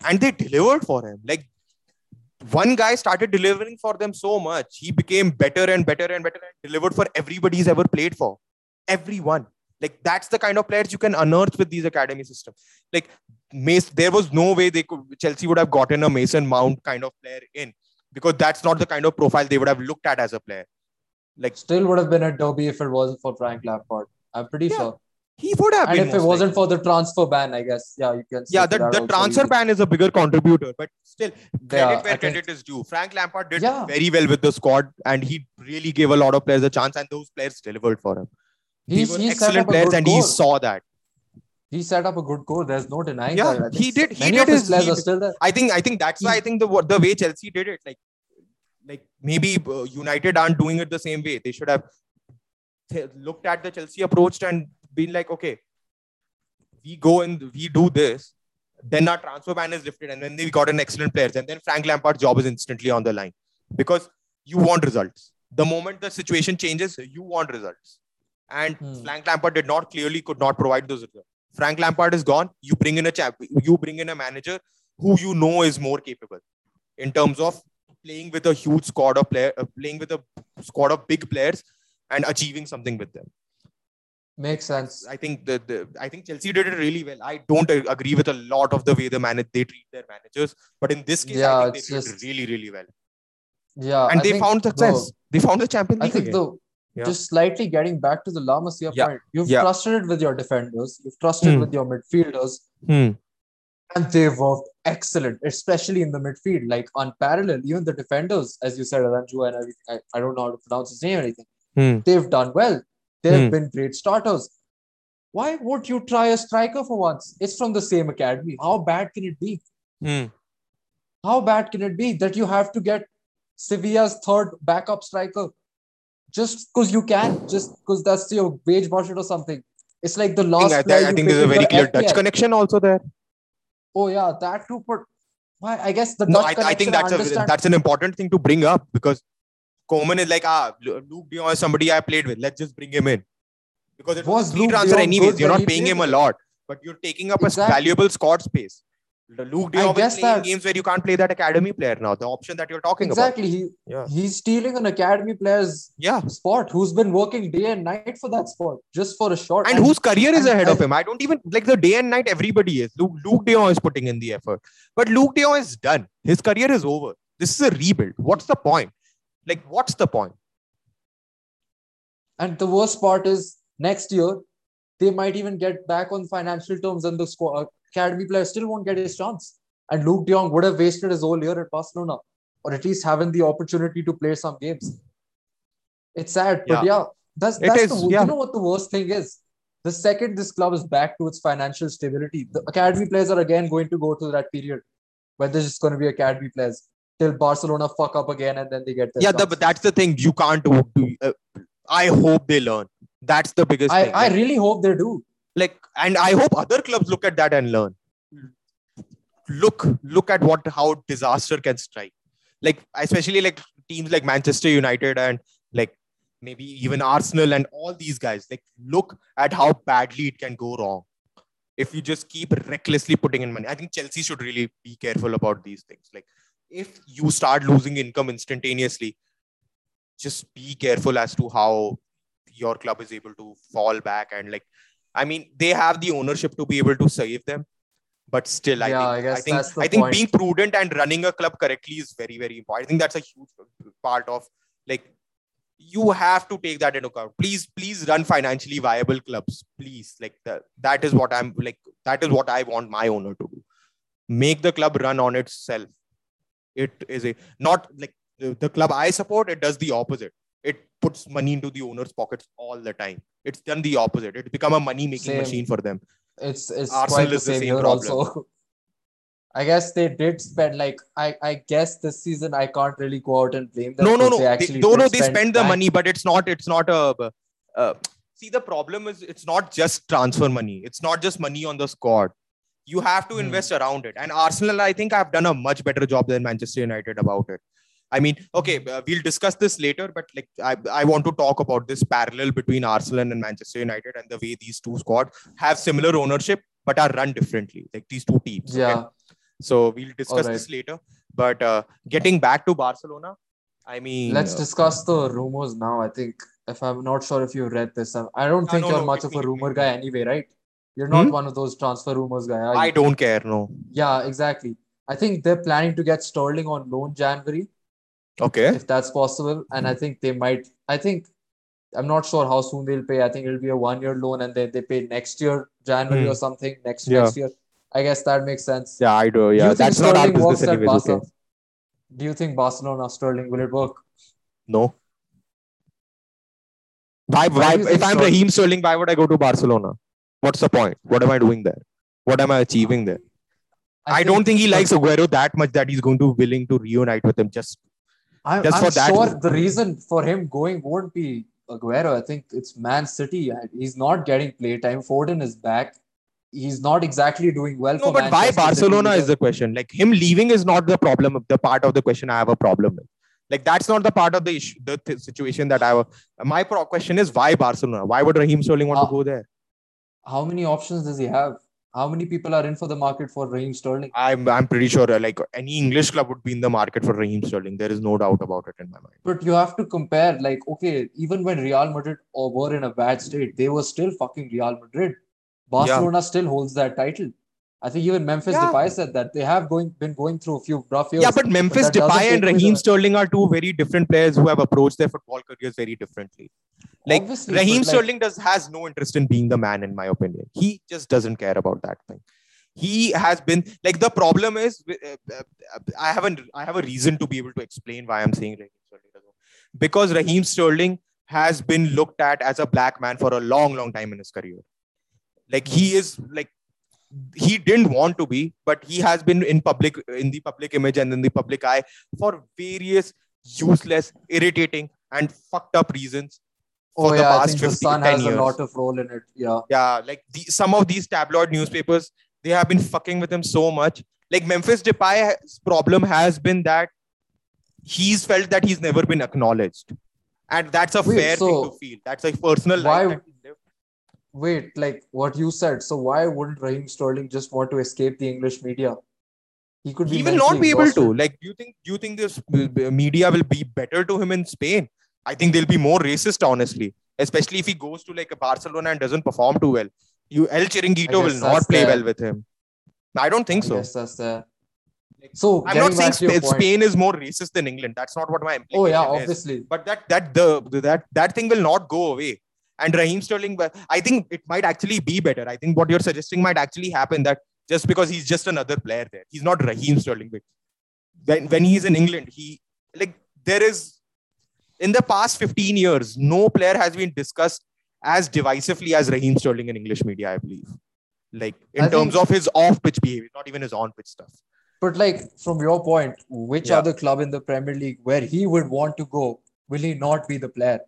Speaker 2: and they delivered for him. Like one guy started delivering for them so much, he became better and better and better and delivered for everybody he's ever played for. Everyone. Like that's the kind of players you can unearth with these academy systems. Like Mace, there was no way they could Chelsea would have gotten a Mason Mount kind of player in because that's not the kind of profile they would have looked at as a player. Like
Speaker 1: Still would have been a derby if it wasn't for Frank Lampard. I'm pretty
Speaker 2: Yeah,
Speaker 1: sure.
Speaker 2: He would have
Speaker 1: And
Speaker 2: been.
Speaker 1: if it wasn't
Speaker 2: likely.
Speaker 1: for the transfer ban, I guess, yeah, you can.
Speaker 2: yeah,
Speaker 1: stick
Speaker 2: the, the transfer
Speaker 1: also.
Speaker 2: ban is a bigger contributor, but still, credit
Speaker 1: Yeah,
Speaker 2: where
Speaker 1: I think-
Speaker 2: credit is due. Frank Lampard did
Speaker 1: Yeah.
Speaker 2: very well with the squad, and he really gave a lot of players a chance, and those players delivered for him.
Speaker 1: He's,
Speaker 2: they
Speaker 1: he set
Speaker 2: excellent
Speaker 1: up
Speaker 2: players,
Speaker 1: good
Speaker 2: and he saw that.
Speaker 1: He set up a good goal. There's no denying
Speaker 2: Yeah,
Speaker 1: that. I
Speaker 2: he did- he
Speaker 1: Many
Speaker 2: did
Speaker 1: of his
Speaker 2: his-
Speaker 1: players
Speaker 2: he
Speaker 1: are still there.
Speaker 2: I think I think that's why I think the the way Chelsea did it, like like maybe uh, United aren't doing it the same way. They should have looked at the Chelsea approach and been like, okay, we go and we do this, then our transfer ban is lifted, and then we got an excellent players, and then Frank Lampard's job is instantly on the line because you want results. The moment the situation changes, you want results. And
Speaker 1: Hmm.
Speaker 2: Frank Lampard did not clearly could not provide those results. Frank Lampard is gone. You bring in a chap, you bring in a manager who you know is more capable in terms of playing with a huge squad of player, uh, playing with a squad of big players and achieving something with them.
Speaker 1: Makes sense.
Speaker 2: I think the, the I think Chelsea did it really well. I don't agree with a lot of the way the manage they treat their managers, but in this case,
Speaker 1: Yeah,
Speaker 2: I think they
Speaker 1: it's
Speaker 2: did it
Speaker 1: just-
Speaker 2: really, really well.
Speaker 1: Yeah,
Speaker 2: And
Speaker 1: I
Speaker 2: they
Speaker 1: think
Speaker 2: found success. they found the Champions
Speaker 1: I
Speaker 2: League.
Speaker 1: think
Speaker 2: again.
Speaker 1: the
Speaker 2: Yeah.
Speaker 1: just slightly getting back to the La Masia
Speaker 2: Yeah.
Speaker 1: point, you've
Speaker 2: Yeah.
Speaker 1: trusted it with your defenders, you've trusted
Speaker 2: Hmm.
Speaker 1: with your midfielders,
Speaker 2: Hmm.
Speaker 1: and they've worked excellent, especially in the midfield, like unparalleled. Even the defenders, as you said, Aranju and everything. I, I don't know how to pronounce his name or anything.
Speaker 2: Hmm.
Speaker 1: They've done well. They've
Speaker 2: Hmm.
Speaker 1: been great starters. Why won't you try a striker for once? It's from the same academy. How bad can it be?
Speaker 2: Hmm.
Speaker 1: How bad can it be that you have to get Sevilla's third backup striker just because you can, just because that's your wage budget or something? It's like the
Speaker 2: I
Speaker 1: last
Speaker 2: think,
Speaker 1: player
Speaker 2: I, I think there's a very clear Dutch connection also there.
Speaker 1: Oh yeah, that too. But why? I guess the
Speaker 2: No,
Speaker 1: Dutch
Speaker 2: I, I think that's a that's an important thing to bring up because Koeman is like, ah, Luuk De Jong is somebody I played with. Let's just bring him in because it was free
Speaker 1: Luuk
Speaker 2: transfer anyways. You're not paying him a lot, but you're taking up a valuable squad space. Luuk De Jong is playing games where you can't play that academy player now. The option that you're talking about.
Speaker 1: exactly. He
Speaker 2: Yeah.
Speaker 1: he's stealing an academy player's.
Speaker 2: Yeah.
Speaker 1: spot who's been working day and night for that spot just for a shot.
Speaker 2: And whose career is
Speaker 1: and
Speaker 2: ahead of him? I don't even like the day and night. Everybody is. Luuk, Luuk De Jong is putting in the effort, but Luuk De Jong is done. His career is over. This is a rebuild. What's the point? Like, what's the point?
Speaker 1: And the worst part is next year, they might even get back on financial terms, and the squad, uh, academy player still won't get his chance. And Luuk De Jong would have wasted his whole year at Barcelona, or at least having the opportunity to play some games. It's sad, but yeah, that's that's
Speaker 2: is,
Speaker 1: the
Speaker 2: yeah.
Speaker 1: you know what the worst thing is. The second this club is back to its financial stability, the academy players are again going to go to that period where there's just going to be academy players till Barcelona fuck up again and then they get
Speaker 2: yeah, the, but that's the thing. You can't do. do uh, I hope they learn. That's the biggest
Speaker 1: I,
Speaker 2: thing.
Speaker 1: I
Speaker 2: like,
Speaker 1: really hope they do.
Speaker 2: like, and I hope other clubs look at that and learn. Look, look at what how disaster can strike. Like, especially like teams like Manchester United and like maybe even Arsenal and all these guys. Like, look at how badly it can go wrong if you just keep recklessly putting in money. I think Chelsea should really be careful about these things. Like, if you start losing income instantaneously, just be careful as to how your club is able to fall back and like i mean they have the ownership to be able to save them but still i
Speaker 1: Yeah,
Speaker 2: think
Speaker 1: I
Speaker 2: i think i think
Speaker 1: point.
Speaker 2: being prudent and running a club correctly is very very important. I think that's a huge part of like you have to take that into account. Please please run financially viable clubs please. Like that that is what i'm like that is what i want my owner to do. Make the club run on itself it is a not like the, club i support it does the opposite. It puts money into the owner's pockets all the time. It's done the opposite. It's become a money making machine for them.
Speaker 1: It's it's
Speaker 2: Arsenal
Speaker 1: quite the
Speaker 2: is the
Speaker 1: same
Speaker 2: same
Speaker 1: here
Speaker 2: problem.
Speaker 1: also. (laughs) I guess they did spend like I I guess this season I can't really go out and blame them.
Speaker 2: no no no.
Speaker 1: They
Speaker 2: they,
Speaker 1: actually
Speaker 2: no, no they spend the money but it's not it's not a uh, see the problem is it's not just transfer money. It's not just money on the squad you have to invest around it and arsenal i think I've done a much better job than manchester united about it i mean okay uh, we'll discuss this later but like I, I want to talk about this parallel between arsenal and manchester united and the way these two squads have similar ownership but are run differently like these two teams okay?
Speaker 1: Yeah,
Speaker 2: so we'll discuss
Speaker 1: Alright.
Speaker 2: this later but uh, getting back to barcelona i mean
Speaker 1: let's
Speaker 2: uh,
Speaker 1: discuss the rumors now. I think if I'm not sure if you read this, I I don't think
Speaker 2: no,
Speaker 1: you're
Speaker 2: no,
Speaker 1: much of a rumor guy anyway, right? You're not
Speaker 2: Hmm?
Speaker 1: one of those transfer rumors guy.
Speaker 2: I don't care. No.
Speaker 1: Yeah, exactly. I think they're planning to get Sterling on loan January.
Speaker 2: Okay.
Speaker 1: if that's possible. And I think they might. I think I'm not sure how soon they'll pay. I think it'll be a one year loan, and then they pay next year January
Speaker 2: Hmm.
Speaker 1: or something next
Speaker 2: Yeah.
Speaker 1: next year. I guess that makes sense.
Speaker 2: Yeah, I do.
Speaker 1: Do
Speaker 2: Yeah,
Speaker 1: think
Speaker 2: that's not our
Speaker 1: Sterling
Speaker 2: business anyways. Okay.
Speaker 1: Do you think Barcelona Sterling will it work?
Speaker 2: No. Why?
Speaker 1: Why
Speaker 2: Why? If I'm
Speaker 1: Sterling-
Speaker 2: Raheem Sterling, why would I go to Barcelona? What's the point? What am I doing there? What am I achieving there? I, don't think he likes Aguero that much that he's going to be willing to reunite with him. Just
Speaker 1: I'm,
Speaker 2: just
Speaker 1: I'm
Speaker 2: for that
Speaker 1: sure
Speaker 2: reason.
Speaker 1: the reason for him going won't be Aguero. I think it's Man City. He's not getting playtime. Foden is back. He's not exactly doing well
Speaker 2: no,
Speaker 1: for
Speaker 2: but why
Speaker 1: Manchester City
Speaker 2: Barcelona is the question. Like him leaving is not the problem. The part of the question I have a problem with. Like that's not the part of the issue, the th- situation that I. Have. My pro- question is why Barcelona? Why would Raheem Sterling want
Speaker 1: Uh,
Speaker 2: to go there?
Speaker 1: How many options does he have? How many people are in for the market for Raheem Sterling?
Speaker 2: I'm I'm pretty sure uh, like any English club would be in the market for Raheem Sterling. There is no doubt about it in my mind.
Speaker 1: But you have to compare, like, okay, even when Real Madrid uh, were in a bad state, they were still fucking Real Madrid. Barcelona still holds that title. I think even Memphis
Speaker 2: Yeah.
Speaker 1: Depay said that they have going been going through a few rough years.
Speaker 2: Yeah, but Memphis
Speaker 1: that doesn't
Speaker 2: Depay and Raheem
Speaker 1: the-
Speaker 2: Sterling are two very different players who have approached their football careers very differently. Like
Speaker 1: Obviously,
Speaker 2: Raheem
Speaker 1: but, like,
Speaker 2: Sterling does has no interest in being the man, in my opinion. He just doesn't care about that thing. He has been like the problem is uh, uh, I haven't I have a reason to be able to explain why I'm saying Raheem Sterling doesn't because Raheem Sterling has been looked at as a black man for a long, long time in his career. Like he is like he didn't want to be, but he has been in public in the public image and in the public eye for various useless, irritating, and fucked up reasons for
Speaker 1: Oh
Speaker 2: the
Speaker 1: yeah, I
Speaker 2: past
Speaker 1: think the
Speaker 2: 50
Speaker 1: Sun
Speaker 2: 10
Speaker 1: has
Speaker 2: years.
Speaker 1: a lot of role in it. Yeah.
Speaker 2: Yeah, like the, some of these tabloid newspapers, they have been fucking with him so much. Like Memphis Depay's problem has been that he's felt that he's never been acknowledged, and that's a
Speaker 1: Wait,
Speaker 2: fair thing to feel. That's a personal
Speaker 1: why-
Speaker 2: life. That he lived.
Speaker 1: Wait, like what you said. So why wouldn't Raheem Sterling just want to escape the English media? He could be.
Speaker 2: He will not be able to. Like, do you think? Do you think this uh, media will be better to him in Spain? I think they'll be more racist, honestly. Especially if he goes to like a Barcelona and doesn't perform too well. You El Chiringuito will not play
Speaker 1: the-
Speaker 2: well with him. I don't think
Speaker 1: I
Speaker 2: so.
Speaker 1: guess that's there. So
Speaker 2: I'm not saying
Speaker 1: your
Speaker 2: Spain, is more racist than England. That's not what my
Speaker 1: Oh yeah,
Speaker 2: implication is.
Speaker 1: obviously.
Speaker 2: But that that the that that thing will not go away. And Raheem Sterling, I think it might actually be better. I think what you're suggesting might actually happen that just because he's just another player there, he's not Raheem Sterling. But when when he's in England, he like there is in the past 15 years, no player has been discussed as divisively as Raheem Sterling in English media, I believe. Like in
Speaker 1: I
Speaker 2: terms
Speaker 1: think-
Speaker 2: of his off-pitch behavior, not even his on-pitch stuff.
Speaker 1: But like from your point, which
Speaker 2: Yeah.
Speaker 1: other club in the Premier League where he would want to go will he not be the player?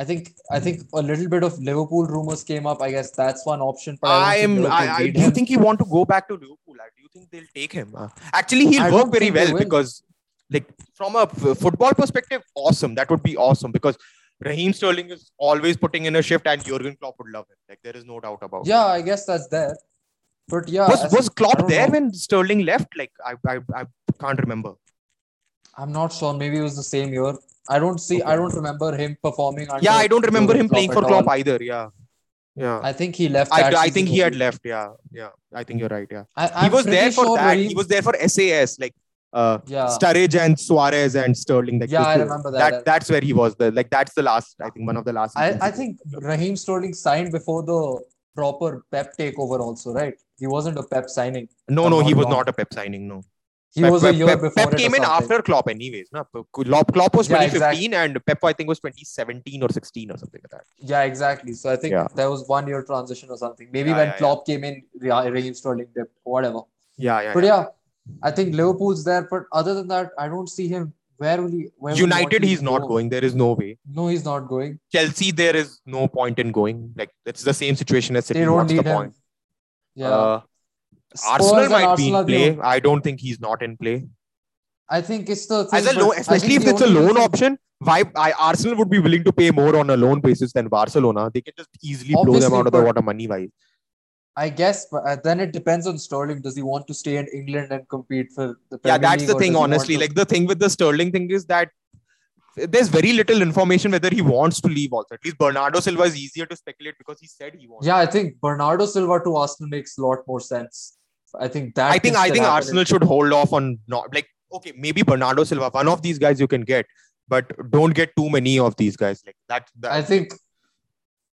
Speaker 1: I think I think a little bit of Liverpool rumors came up. I guess that's one option. But I,
Speaker 2: I am. I, I do you think he want to go back to Liverpool? Do you think they'll take him? Uh, actually, he'll
Speaker 1: I
Speaker 2: work very well because, like, from a f- football perspective, awesome. That would be awesome because Raheem Sterling is always putting in a shift, and Jurgen Klopp would love him. Like, there is no doubt about. it.
Speaker 1: Yeah, I guess that's there. But yeah,
Speaker 2: Was was Klopp there
Speaker 1: know.
Speaker 2: when Sterling left? Like, I I, I can't remember.
Speaker 1: I'm not sure. Maybe it was the same year. I don't see. I don't remember him performing. Under
Speaker 2: Yeah, I don't remember him playing for Klopp
Speaker 1: all.
Speaker 2: either. Yeah, yeah.
Speaker 1: I think he left.
Speaker 2: I, I think he had left. Yeah, yeah. I think you're right. Yeah,
Speaker 1: I,
Speaker 2: he was there for
Speaker 1: sure
Speaker 2: that. He was there for SAS. Like, uh,
Speaker 1: Yeah.
Speaker 2: Sturridge and Suarez and Sterling. Like
Speaker 1: Yeah, I remember that.
Speaker 2: That's where he was. The like that's the last. I think one of the last.
Speaker 1: I, I think. Raheem Sterling signed before the proper Pep takeover, also, right? He wasn't a Pep signing.
Speaker 2: No, no, he was
Speaker 1: wrong.
Speaker 2: not a Pep signing. No,
Speaker 1: He
Speaker 2: Pep,
Speaker 1: was a year
Speaker 2: Pep,
Speaker 1: before.
Speaker 2: Pep came in after Klopp, anyways. No, Klopp, Klopp was
Speaker 1: Yeah,
Speaker 2: 2015, and Pep I think was 2017 or 16 or something like that.
Speaker 1: Yeah, exactly. So I think
Speaker 2: Yeah.
Speaker 1: there was one year transition or something. Maybe
Speaker 2: Yeah,
Speaker 1: when. Klopp came in, Ra- Raheem Sterling dipped, whatever.
Speaker 2: Yeah, yeah.
Speaker 1: But
Speaker 2: yeah.
Speaker 1: I think Liverpool's there. But other than that, I don't see him. Where will he? Where will he
Speaker 2: United,
Speaker 1: to
Speaker 2: he's not
Speaker 1: go?
Speaker 2: going. There is no way.
Speaker 1: No, he's not going.
Speaker 2: Chelsea, there is no point in going. Like it's the same situation as City.
Speaker 1: They don't
Speaker 2: What's
Speaker 1: need
Speaker 2: the
Speaker 1: him.
Speaker 2: point?
Speaker 1: Yeah.
Speaker 2: Uh,
Speaker 1: Spurs
Speaker 2: Arsenal might
Speaker 1: Arsenal
Speaker 2: be in
Speaker 1: the
Speaker 2: play. I don't think he's not in play.
Speaker 1: I think it's the thing,
Speaker 2: As a loan, especially if it's a loan
Speaker 1: reason-
Speaker 2: option, why I, Arsenal would be willing to pay more on a loan basis than Barcelona. They can just easily blow them out of the water money wise.
Speaker 1: I guess, but uh, then it depends on Sterling. Does he want to stay in England and compete for the
Speaker 2: Yeah, that's
Speaker 1: League,
Speaker 2: the thing,
Speaker 1: does he want
Speaker 2: honestly.
Speaker 1: to-
Speaker 2: Like the thing with the Sterling thing is that there's very little information whether he wants to leave also. At least Bernardo Silva is easier to speculate because he said he wants.
Speaker 1: yeah, I think Bernardo Silva to Arsenal makes a lot more sense. I think that.
Speaker 2: I think I think. Arsenal should hold off on not like okay, maybe Bernardo Silva, one of these guys you can get, but don't get too many of these guys. Like that, that
Speaker 1: I think.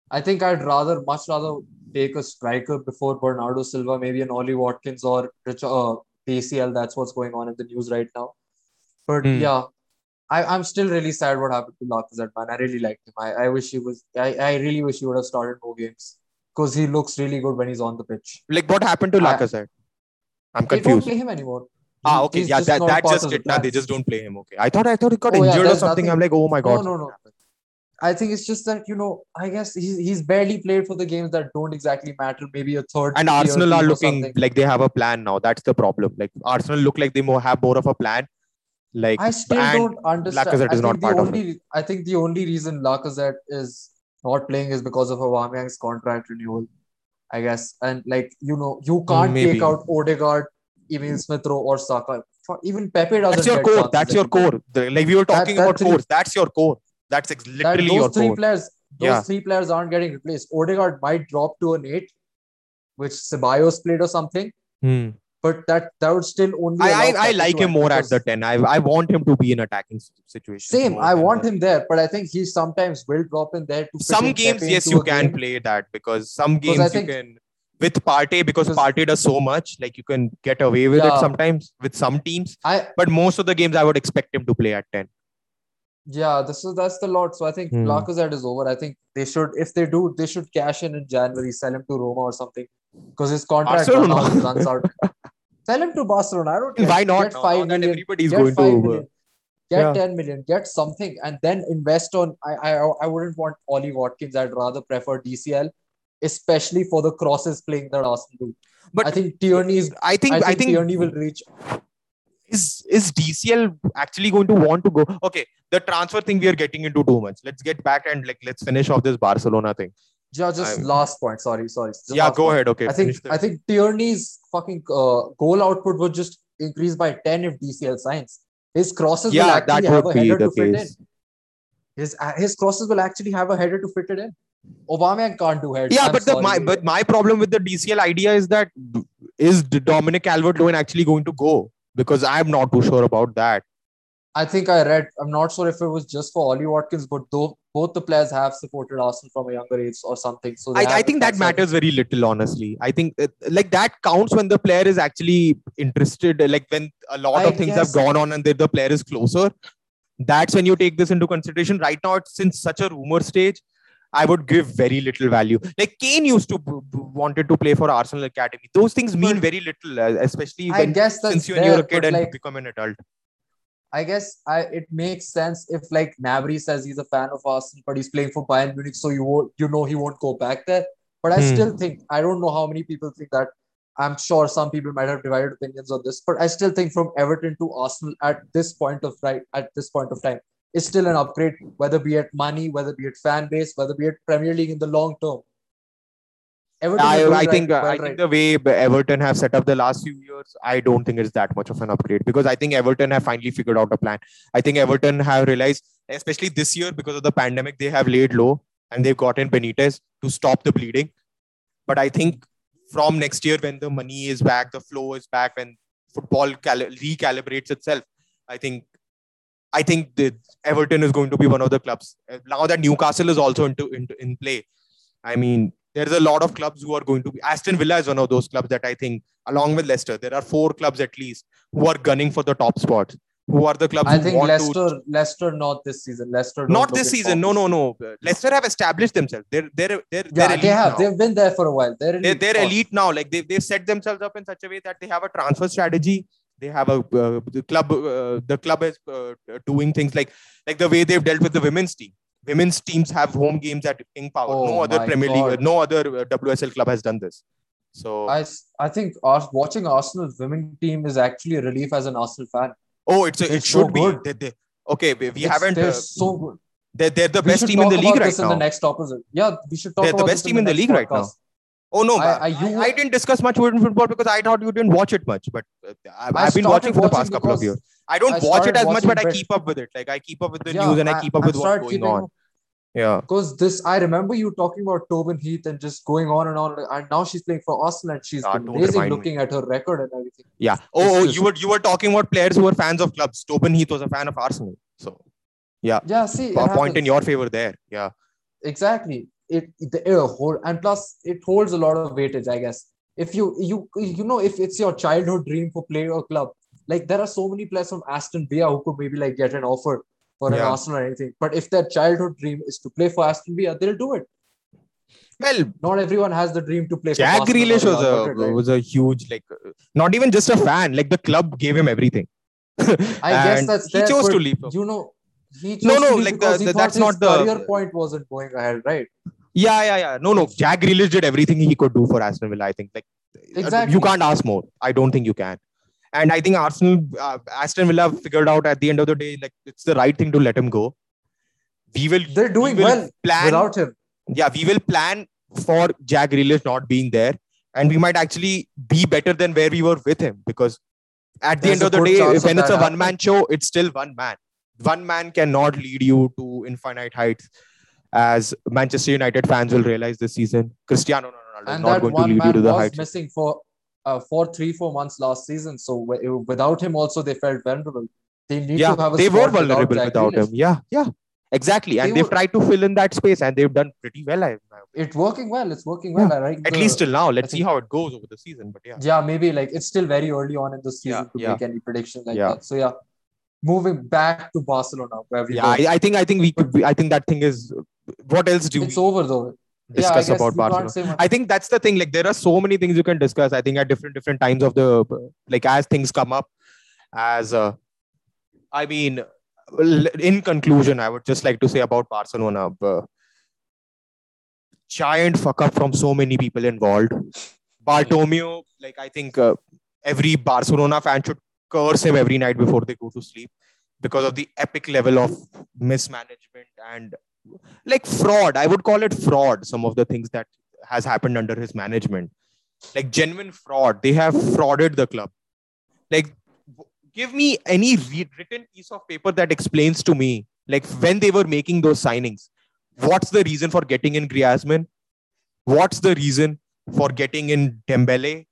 Speaker 1: I think I'd rather, much rather, take a striker before Bernardo Silva, maybe an Ollie Watkins or Rich, uh, DCL. That's what's going on in the news right now. But
Speaker 2: Hmm.
Speaker 1: yeah, I, I'm still really sad what happened to Lacazette, man. I really liked him. I, I wish he was. I, I really wish he would have started more games because he looks really good when he's on the pitch.
Speaker 2: like what happened to
Speaker 1: I-
Speaker 2: I'm
Speaker 1: They don't
Speaker 2: confused.
Speaker 1: play him anymore.
Speaker 2: Ah, okay,
Speaker 1: he's
Speaker 2: yeah,
Speaker 1: just
Speaker 2: that, that just it. Nah, they just don't play him. Okay, I thought I thought he got
Speaker 1: Oh, yeah,
Speaker 2: injured or something.
Speaker 1: nothing-
Speaker 2: I'm like, oh my god.
Speaker 1: no, no. No. I think it's just that you know. I guess he's he's barely played for the games that don't exactly matter. Maybe a third.
Speaker 2: And Arsenal are looking like they have a plan now. That's the problem. Like Arsenal look like they more have more of a plan. Like
Speaker 1: I still don't understand.
Speaker 2: Lacazette
Speaker 1: I
Speaker 2: is not
Speaker 1: think the
Speaker 2: of
Speaker 1: only, I think the only reason Lacazette is not playing is because of Aubameyang's contract renewal, I guess. And like you know, you can't
Speaker 2: Maybe.
Speaker 1: take out Odegaard, Emil Smith Rowe, or Saka. Even Pepe doesn't.
Speaker 2: that's your core. That's your core. The- like we were talking
Speaker 1: that
Speaker 2: about cores. That's your core. That's ex-
Speaker 1: That
Speaker 2: literally your
Speaker 1: those three
Speaker 2: core.
Speaker 1: players, those
Speaker 2: Yeah.
Speaker 1: three players aren't getting replaced. Odegaard might drop to an eight, which Ceballos played or something,
Speaker 2: Hmm.
Speaker 1: But that that would still only.
Speaker 2: I, I, I like him more at the 10. I, I want him to be in attacking situation.
Speaker 1: Same, I want him there, but I think he sometimes will drop in there to
Speaker 2: Some games, yes, you can
Speaker 1: game.
Speaker 2: play that because some games
Speaker 1: I think-
Speaker 2: you can. With Partey, because
Speaker 1: Because-
Speaker 2: Partey does so much, like you can get away with it sometimes with some teams.
Speaker 1: I
Speaker 2: But most of the games, I would expect him to play at 10.
Speaker 1: yeah, this is that's the lot. So I think
Speaker 2: Hmm.
Speaker 1: Lacazette is over. I think they should, if they do, they should cash in in January, sell him to Roma or something, because his contract runs out. (laughs) Sell him to Barcelona. I don't care.
Speaker 2: Why not?
Speaker 1: Get
Speaker 2: Now-
Speaker 1: five
Speaker 2: now that
Speaker 1: million,
Speaker 2: everybody's
Speaker 1: get
Speaker 2: going
Speaker 1: five
Speaker 2: to.
Speaker 1: million, get
Speaker 2: Yeah.
Speaker 1: 10 million, get something, and then invest on. I, I I wouldn't want Ollie Watkins. I'd rather prefer DCL, especially for the crosses playing that Arsenal do.
Speaker 2: But
Speaker 1: I think Tierney's.
Speaker 2: I think
Speaker 1: I
Speaker 2: I
Speaker 1: think,
Speaker 2: think
Speaker 1: Tierney will reach.
Speaker 2: is is DCL actually going to want to go? Okay, the transfer thing we are getting into too much. Let's get back and like let's finish off this Barcelona thing.
Speaker 1: Yeah, just
Speaker 2: I'm-
Speaker 1: last point. Sorry, sorry. Just
Speaker 2: yeah, go
Speaker 1: point.
Speaker 2: ahead. Okay,
Speaker 1: I think I think Tierney's fucking uh, goal output would just increase by 10 if DCL signs. His crosses will
Speaker 2: yeah, that
Speaker 1: actually have
Speaker 2: would
Speaker 1: a
Speaker 2: be
Speaker 1: header
Speaker 2: the
Speaker 1: to fit in.
Speaker 2: case.
Speaker 1: His uh, his crosses will actually have a header to fit it in. Aubameyang can't do heads.
Speaker 2: Yeah,
Speaker 1: I'm
Speaker 2: but the my but my problem with the DCL idea is that is Dominic Calvert-Lewin actually going to go? Because I'm not too sure about that.
Speaker 1: I think I read. I'm not sure if it was just for Ollie Watkins, but though both the players have supported Arsenal from a younger age or something. So
Speaker 2: I, I think that
Speaker 1: facts, I think-
Speaker 2: matters very little, honestly. I think it, like that counts when the player is actually interested. Like when a lot
Speaker 1: I
Speaker 2: of things have gone on and the, the player is closer. That's when you take this into consideration. Right now, it's in such a rumor stage. I would give very little value. Like Kane used to wanted to play for Arsenal Academy. Those things mean very little, uh, especially when
Speaker 1: guess
Speaker 2: since you're,
Speaker 1: there,
Speaker 2: you're a kid and
Speaker 1: like
Speaker 2: become an adult.
Speaker 1: I guess I it makes sense if like Gnabry says he's a fan of Arsenal, but he's playing for Bayern Munich, so you won't you know he won't go back there. But I
Speaker 2: Hmm.
Speaker 1: still think I don't know how many people think that. I'm sure some people might have divided opinions on this, but I still think from Everton to Arsenal at this point of right at this point of time is still an upgrade, whether be it money, whether be it fan base, whether be it Premier League in the long term. Everton
Speaker 2: I, I
Speaker 1: right-
Speaker 2: think
Speaker 1: well
Speaker 2: I think the way Everton have set up the last few years, I don't think it's that much of an upgrade because I think Everton have finally figured out a plan. I think Everton have realized, especially this year because of the pandemic, they have laid low and they've gotten Benitez to stop the bleeding. But I think from next year, when the money is back, the flow is back, when football cal- recalibrates itself, I think I think Everton is going to be one of the clubs. Now that Newcastle is also into, into in play, I mean, there's a lot of clubs who are going to be. Aston Villa is one of those clubs that I think, along with Leicester, there are four clubs at least who are gunning for the top spot. Who are the clubs
Speaker 1: I think Leicester,
Speaker 2: to?
Speaker 1: Leicester not this season. Leicester
Speaker 2: Not this season. No, no, no. Leicester have established themselves. They're they're they're, they're
Speaker 1: Yeah,
Speaker 2: elite
Speaker 1: they have.
Speaker 2: now.
Speaker 1: They've been there for a while. They're
Speaker 2: they're,
Speaker 1: elite
Speaker 2: they're elite now. Like they they set themselves up in such a way that they have a transfer strategy. They have a uh, the club. Uh, the club is uh, doing things like like the way they've dealt with the women's team. Women's teams have home games at King Power. no
Speaker 1: Oh
Speaker 2: other Premier
Speaker 1: God.
Speaker 2: League, no other WSL club has done this. So
Speaker 1: I, I think watching Arsenal's women team is actually a relief as an Arsenal fan.
Speaker 2: oh, it's a, it
Speaker 1: They're so
Speaker 2: should be.
Speaker 1: good.
Speaker 2: They, they, okay, we, we haven't.
Speaker 1: They're
Speaker 2: Uh,
Speaker 1: so good.
Speaker 2: they're, they're the
Speaker 1: We
Speaker 2: best team in the league right
Speaker 1: in
Speaker 2: now.
Speaker 1: the next opposite. Yeah, we should talk
Speaker 2: They're the best team in the
Speaker 1: next
Speaker 2: league right now. Oh no,
Speaker 1: I-
Speaker 2: I,
Speaker 1: you-
Speaker 2: I, didn't discuss much women football because I thought you didn't watch it much. But uh, I've,
Speaker 1: I
Speaker 2: been watching for the past couple of years. I don't watch it as much, but I keep up with it. Like I keep up with the
Speaker 1: Yeah,
Speaker 2: news and I keep up with what's going on. Yeah.
Speaker 1: Because this, I remember you talking about Tobin Heath and just going on and on. And now she's playing for Arsenal and she's
Speaker 2: Ah,
Speaker 1: amazing
Speaker 2: remind me.
Speaker 1: looking at her record and everything.
Speaker 2: Yeah. Oh, oh,
Speaker 1: just-
Speaker 2: you were you were talking about players who were fans of clubs. Tobin Heath was a fan of Arsenal. So
Speaker 1: Yeah, Yeah. see,
Speaker 2: a point in your favor there. Yeah.
Speaker 1: exactly it the hold and plus it holds a lot of weightage i guess if you you you know if it's your childhood dream for playing a club like there are so many players from aston villa who could maybe like get an offer for an arsenal or anything but if their childhood dream is to play for aston villa they'll do it
Speaker 2: Well,
Speaker 1: not everyone has the dream to play for
Speaker 2: Jack
Speaker 1: Barcelona
Speaker 2: Grealish was a
Speaker 1: right?
Speaker 2: was a huge like not even just a fan. Like the club gave him everything.
Speaker 1: i guess that's
Speaker 2: he chose to leave.
Speaker 1: you know he chose
Speaker 2: No, no, like the- the- that's not the-
Speaker 1: career point wasn't going ahead right
Speaker 2: Yeah, yeah, yeah. No, no. Jack Grealish did everything he could do for Aston Villa. I think like uh,
Speaker 1: Exactly.
Speaker 2: you can't ask more. I don't think you can. And I think Arsenal, uh, Aston Villa figured out at the end of the day, like it's the right thing to let him go. We will.
Speaker 1: They're doing
Speaker 2: we will
Speaker 1: well
Speaker 2: plan,
Speaker 1: without him.
Speaker 2: Yeah, we will plan for Jack Grealish not being there, and we might actually be better than where we were with him because at the
Speaker 1: There's
Speaker 2: end of the day, when it's a one man show, it's still one man. One man cannot lead you to infinite heights, as Manchester United fans will realize this season. Cristiano Ronaldo is not going to lead you to the heights.
Speaker 1: missing for uh, for three four months last season. So w- without him, also they felt vulnerable. They need
Speaker 2: yeah,
Speaker 1: to have a
Speaker 2: they were
Speaker 1: squad without
Speaker 2: vulnerable without him. Yeah, yeah, exactly. And
Speaker 1: They
Speaker 2: they've
Speaker 1: were-
Speaker 2: tried to fill in that space, and they've done pretty well. I,
Speaker 1: It's working well. It's working well. I like
Speaker 2: at
Speaker 1: the-
Speaker 2: least till now. Let's see how it goes over the season. But yeah,
Speaker 1: yeah, maybe like it's still very early on in the season
Speaker 2: Yeah,
Speaker 1: to
Speaker 2: yeah.
Speaker 1: make any prediction like
Speaker 2: Yeah.
Speaker 1: that. So yeah, moving back to Barcelona, where we
Speaker 2: yeah. I, I think I think we could. Be, I think that thing is. What else do
Speaker 1: it's
Speaker 2: we
Speaker 1: over though. Yeah,
Speaker 2: discuss
Speaker 1: guess
Speaker 2: about Barcelona? I think that's the thing. Like there are so many things you can discuss. I think at different different times of the like as things come up. As uh, I mean, in conclusion, I would just like to say about Barcelona. Uh, giant fuck up from so many people involved. Bartomeu, like I think uh, every Barcelona fan should curse him every night before they go to sleep because of the epic level of mismanagement and like fraud. I would call it fraud. Some of the things that has happened under his management, like genuine fraud. They have frauded the club. Like, give me any written piece of paper that explains to me, like when they were making those signings, what's the reason for getting in Griezmann? What's the reason for getting in Dembele,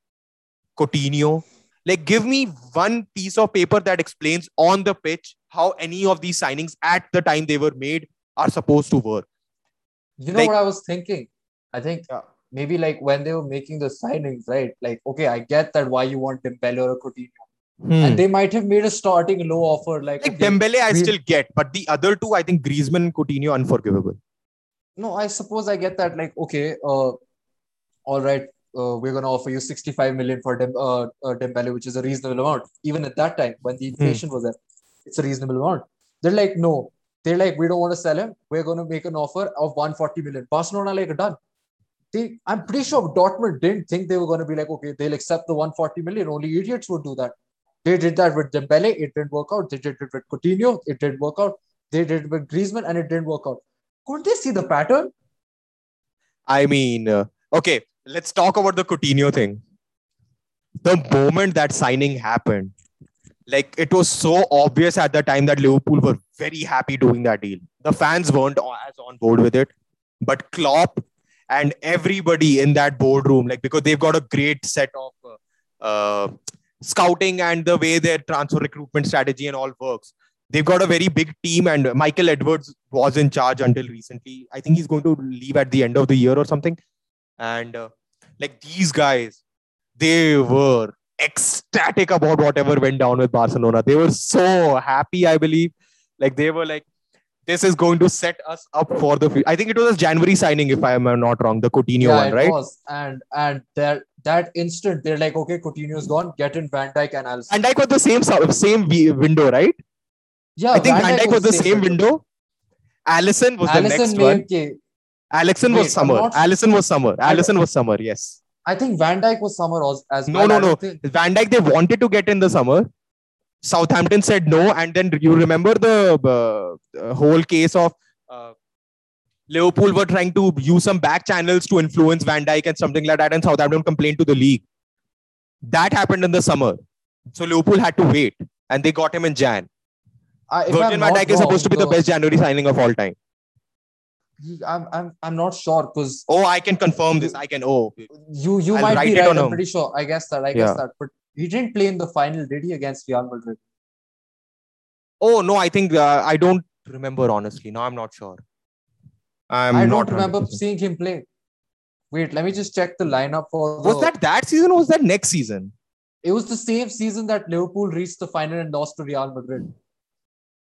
Speaker 2: Coutinho? Like, give me one piece of paper that explains on the pitch how any of these signings at the time they were made are supposed to work.
Speaker 1: You know
Speaker 2: Like-
Speaker 1: what I was thinking? I think
Speaker 2: Yeah.
Speaker 1: maybe like when they were making the signings, right? Like, okay, I get that why you want Dembele or Coutinho, and they might have made a starting low offer, like,
Speaker 2: like
Speaker 1: okay,
Speaker 2: Dembele, I
Speaker 1: we-
Speaker 2: still get, but the other two, I think Griezmann and Coutinho, unforgivable.
Speaker 1: no, I suppose I get that, like, okay, uh, all right, uh, we're gonna offer you 65 million for Dem- uh, uh, Dembele, which is a reasonable amount. Even at that time, when the
Speaker 2: Hmm.
Speaker 1: inflation was there, it's a reasonable amount. They're like, no, they're like, we don't want to sell him. We're gonna make an offer of 140 million. Barcelona like done. They, I'm pretty sure Dortmund didn't think they were gonna be like, okay, they'll accept the 140 million. Only idiots would do that. They did that with Dembele, it didn't work out. They did it with Coutinho, it didn't work out. They did it with Griezmann, and it didn't work out. Couldn't they see the pattern?
Speaker 2: I mean, uh, okay, let's talk about the Coutinho thing. The moment that signing happened, like it was so obvious at the time that Liverpool were very happy doing that deal. The fans weren't as on board with it, but Klopp and everybody in that boardroom, like because they've got a great set of uh, uh, scouting and the way their transfer recruitment strategy and all works. They've got a very big team, and Michael Edwards was in charge until recently. I think he's going to leave at the end of the year or something. And uh, like these guys, they were ecstatic about whatever went down with Barcelona. They were so happy, I believe. Like they were like, this is going to set us up for the future. I think it was a January signing, if I am not wrong, the Coutinho
Speaker 1: yeah,
Speaker 2: one,
Speaker 1: it
Speaker 2: right?
Speaker 1: was. And and that that instant, they're like, okay, Coutinho's gone. Get in Van Dijk and Alisson.
Speaker 2: Van was the same same window, right?
Speaker 1: yeah,
Speaker 2: I think Van Dijk was the same window. Alisson was the next one.
Speaker 1: okay,
Speaker 2: Alisson
Speaker 1: Wait,
Speaker 2: was summer.
Speaker 1: not-
Speaker 2: Alisson was summer. Alisson was summer. Yes.
Speaker 1: I think Van Dijk was summer as,
Speaker 2: No,
Speaker 1: well.
Speaker 2: no, no.
Speaker 1: think-
Speaker 2: Van Dijk they wanted to get in the summer. Southampton said no, and then you remember the uh, uh, whole case of uh, Liverpool were trying to use some back channels to influence Van Dijk and something like that, and Southampton complained to the league. That happened in the summer, so Liverpool had to wait, and they got him in Jan.
Speaker 1: I, if
Speaker 2: Van Dijk is supposed to be the best January signing of all time.
Speaker 1: He- I'm, I'm, I'm not sure because
Speaker 2: Oh, I can confirm this. I can. Oh,
Speaker 1: you you
Speaker 2: I'll
Speaker 1: might be right. I'm
Speaker 2: him.
Speaker 1: pretty sure. I guess that. I guess
Speaker 2: Yeah.
Speaker 1: that. But he didn't play in the final, did he, against Real Madrid?
Speaker 2: oh no, I think uh, I don't remember honestly. No, I'm not sure. I'm
Speaker 1: I
Speaker 2: not
Speaker 1: don't remember
Speaker 2: 100%.
Speaker 1: seeing him play. Wait, let me just check the lineup for.
Speaker 2: Was that that season or was that next season?
Speaker 1: It was the same season that Liverpool reached the final and lost to Real Madrid.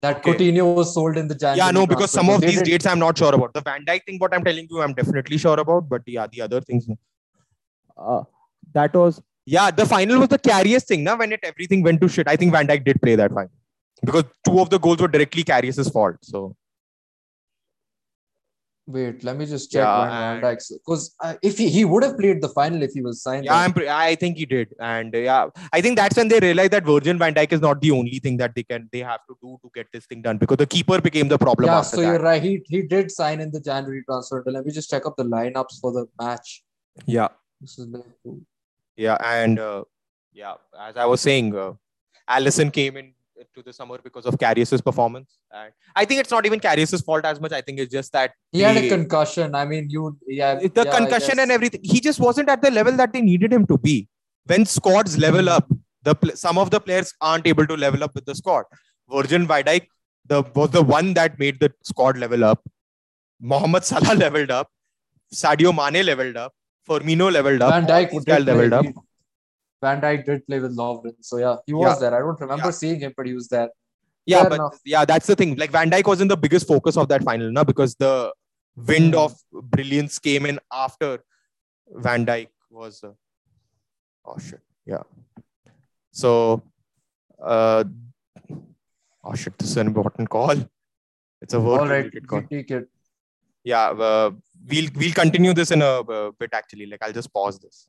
Speaker 1: That
Speaker 2: Okay.
Speaker 1: Coutinho was sold in the January.
Speaker 2: Yeah, no, because some of these
Speaker 1: did-
Speaker 2: dates I'm not sure about. The Van Dijk thing, what I'm telling you, I'm definitely sure about. But yeah, the other things. Uh, that was yeah. The final was the Karius thing, now when it everything went to shit. I think Van Dijk did play that final because two of the goals were directly Karius' fault. So
Speaker 1: Wait, let me just check
Speaker 2: Yeah,
Speaker 1: because uh, if he, he would have played the final if he was signed.
Speaker 2: Yeah. I'm. Pre- I think he did, and uh, yeah, I think that's when they realized that Virgil Van Dijk is not the only thing that they can they have to do to get this thing done because the keeper became the problem
Speaker 1: yeah, so
Speaker 2: that.
Speaker 1: you're right. He he did sign in the January transfer. Let me just check up the lineups for the match.
Speaker 2: Yeah,
Speaker 1: This is Liverpool.
Speaker 2: yeah, and uh, yeah, as I was saying, uh, Alisson came in to the summer because of Karius's performance, and I think it's not even Karius's fault as much. I think it's just that
Speaker 1: He had a concussion. I mean, you yeah.
Speaker 2: the
Speaker 1: yeah,
Speaker 2: concussion and everything. He just wasn't at the level that they needed him to be. When squads level up, the some of the players aren't able to level up with the squad. Virgil Van Dijk the was the one that made the squad level up. Mohamed Salah (laughs) leveled up. Sadio Mane leveled up. Firmino leveled up.
Speaker 1: Van Dijk
Speaker 2: these
Speaker 1: did
Speaker 2: guys
Speaker 1: play-
Speaker 2: leveled up.
Speaker 1: Van Dijk did play with Lovren, so yeah, he was
Speaker 2: Yeah.
Speaker 1: there. I don't remember
Speaker 2: Yeah.
Speaker 1: seeing him, but he was there.
Speaker 2: Yeah,
Speaker 1: Fair
Speaker 2: but
Speaker 1: enough.
Speaker 2: yeah, that's the thing. Like Van Dijk wasn't the biggest focus of that final, no? because the wind
Speaker 1: Hmm.
Speaker 2: of brilliance came in after Van Dijk was. Uh... Oh shit! Yeah. So, uh, oh shit! This is an important call. It's a work
Speaker 1: All right,
Speaker 2: call.
Speaker 1: take it.
Speaker 2: Yeah, uh, we'll we'll continue this in a uh, bit actually. Like I'll just pause this.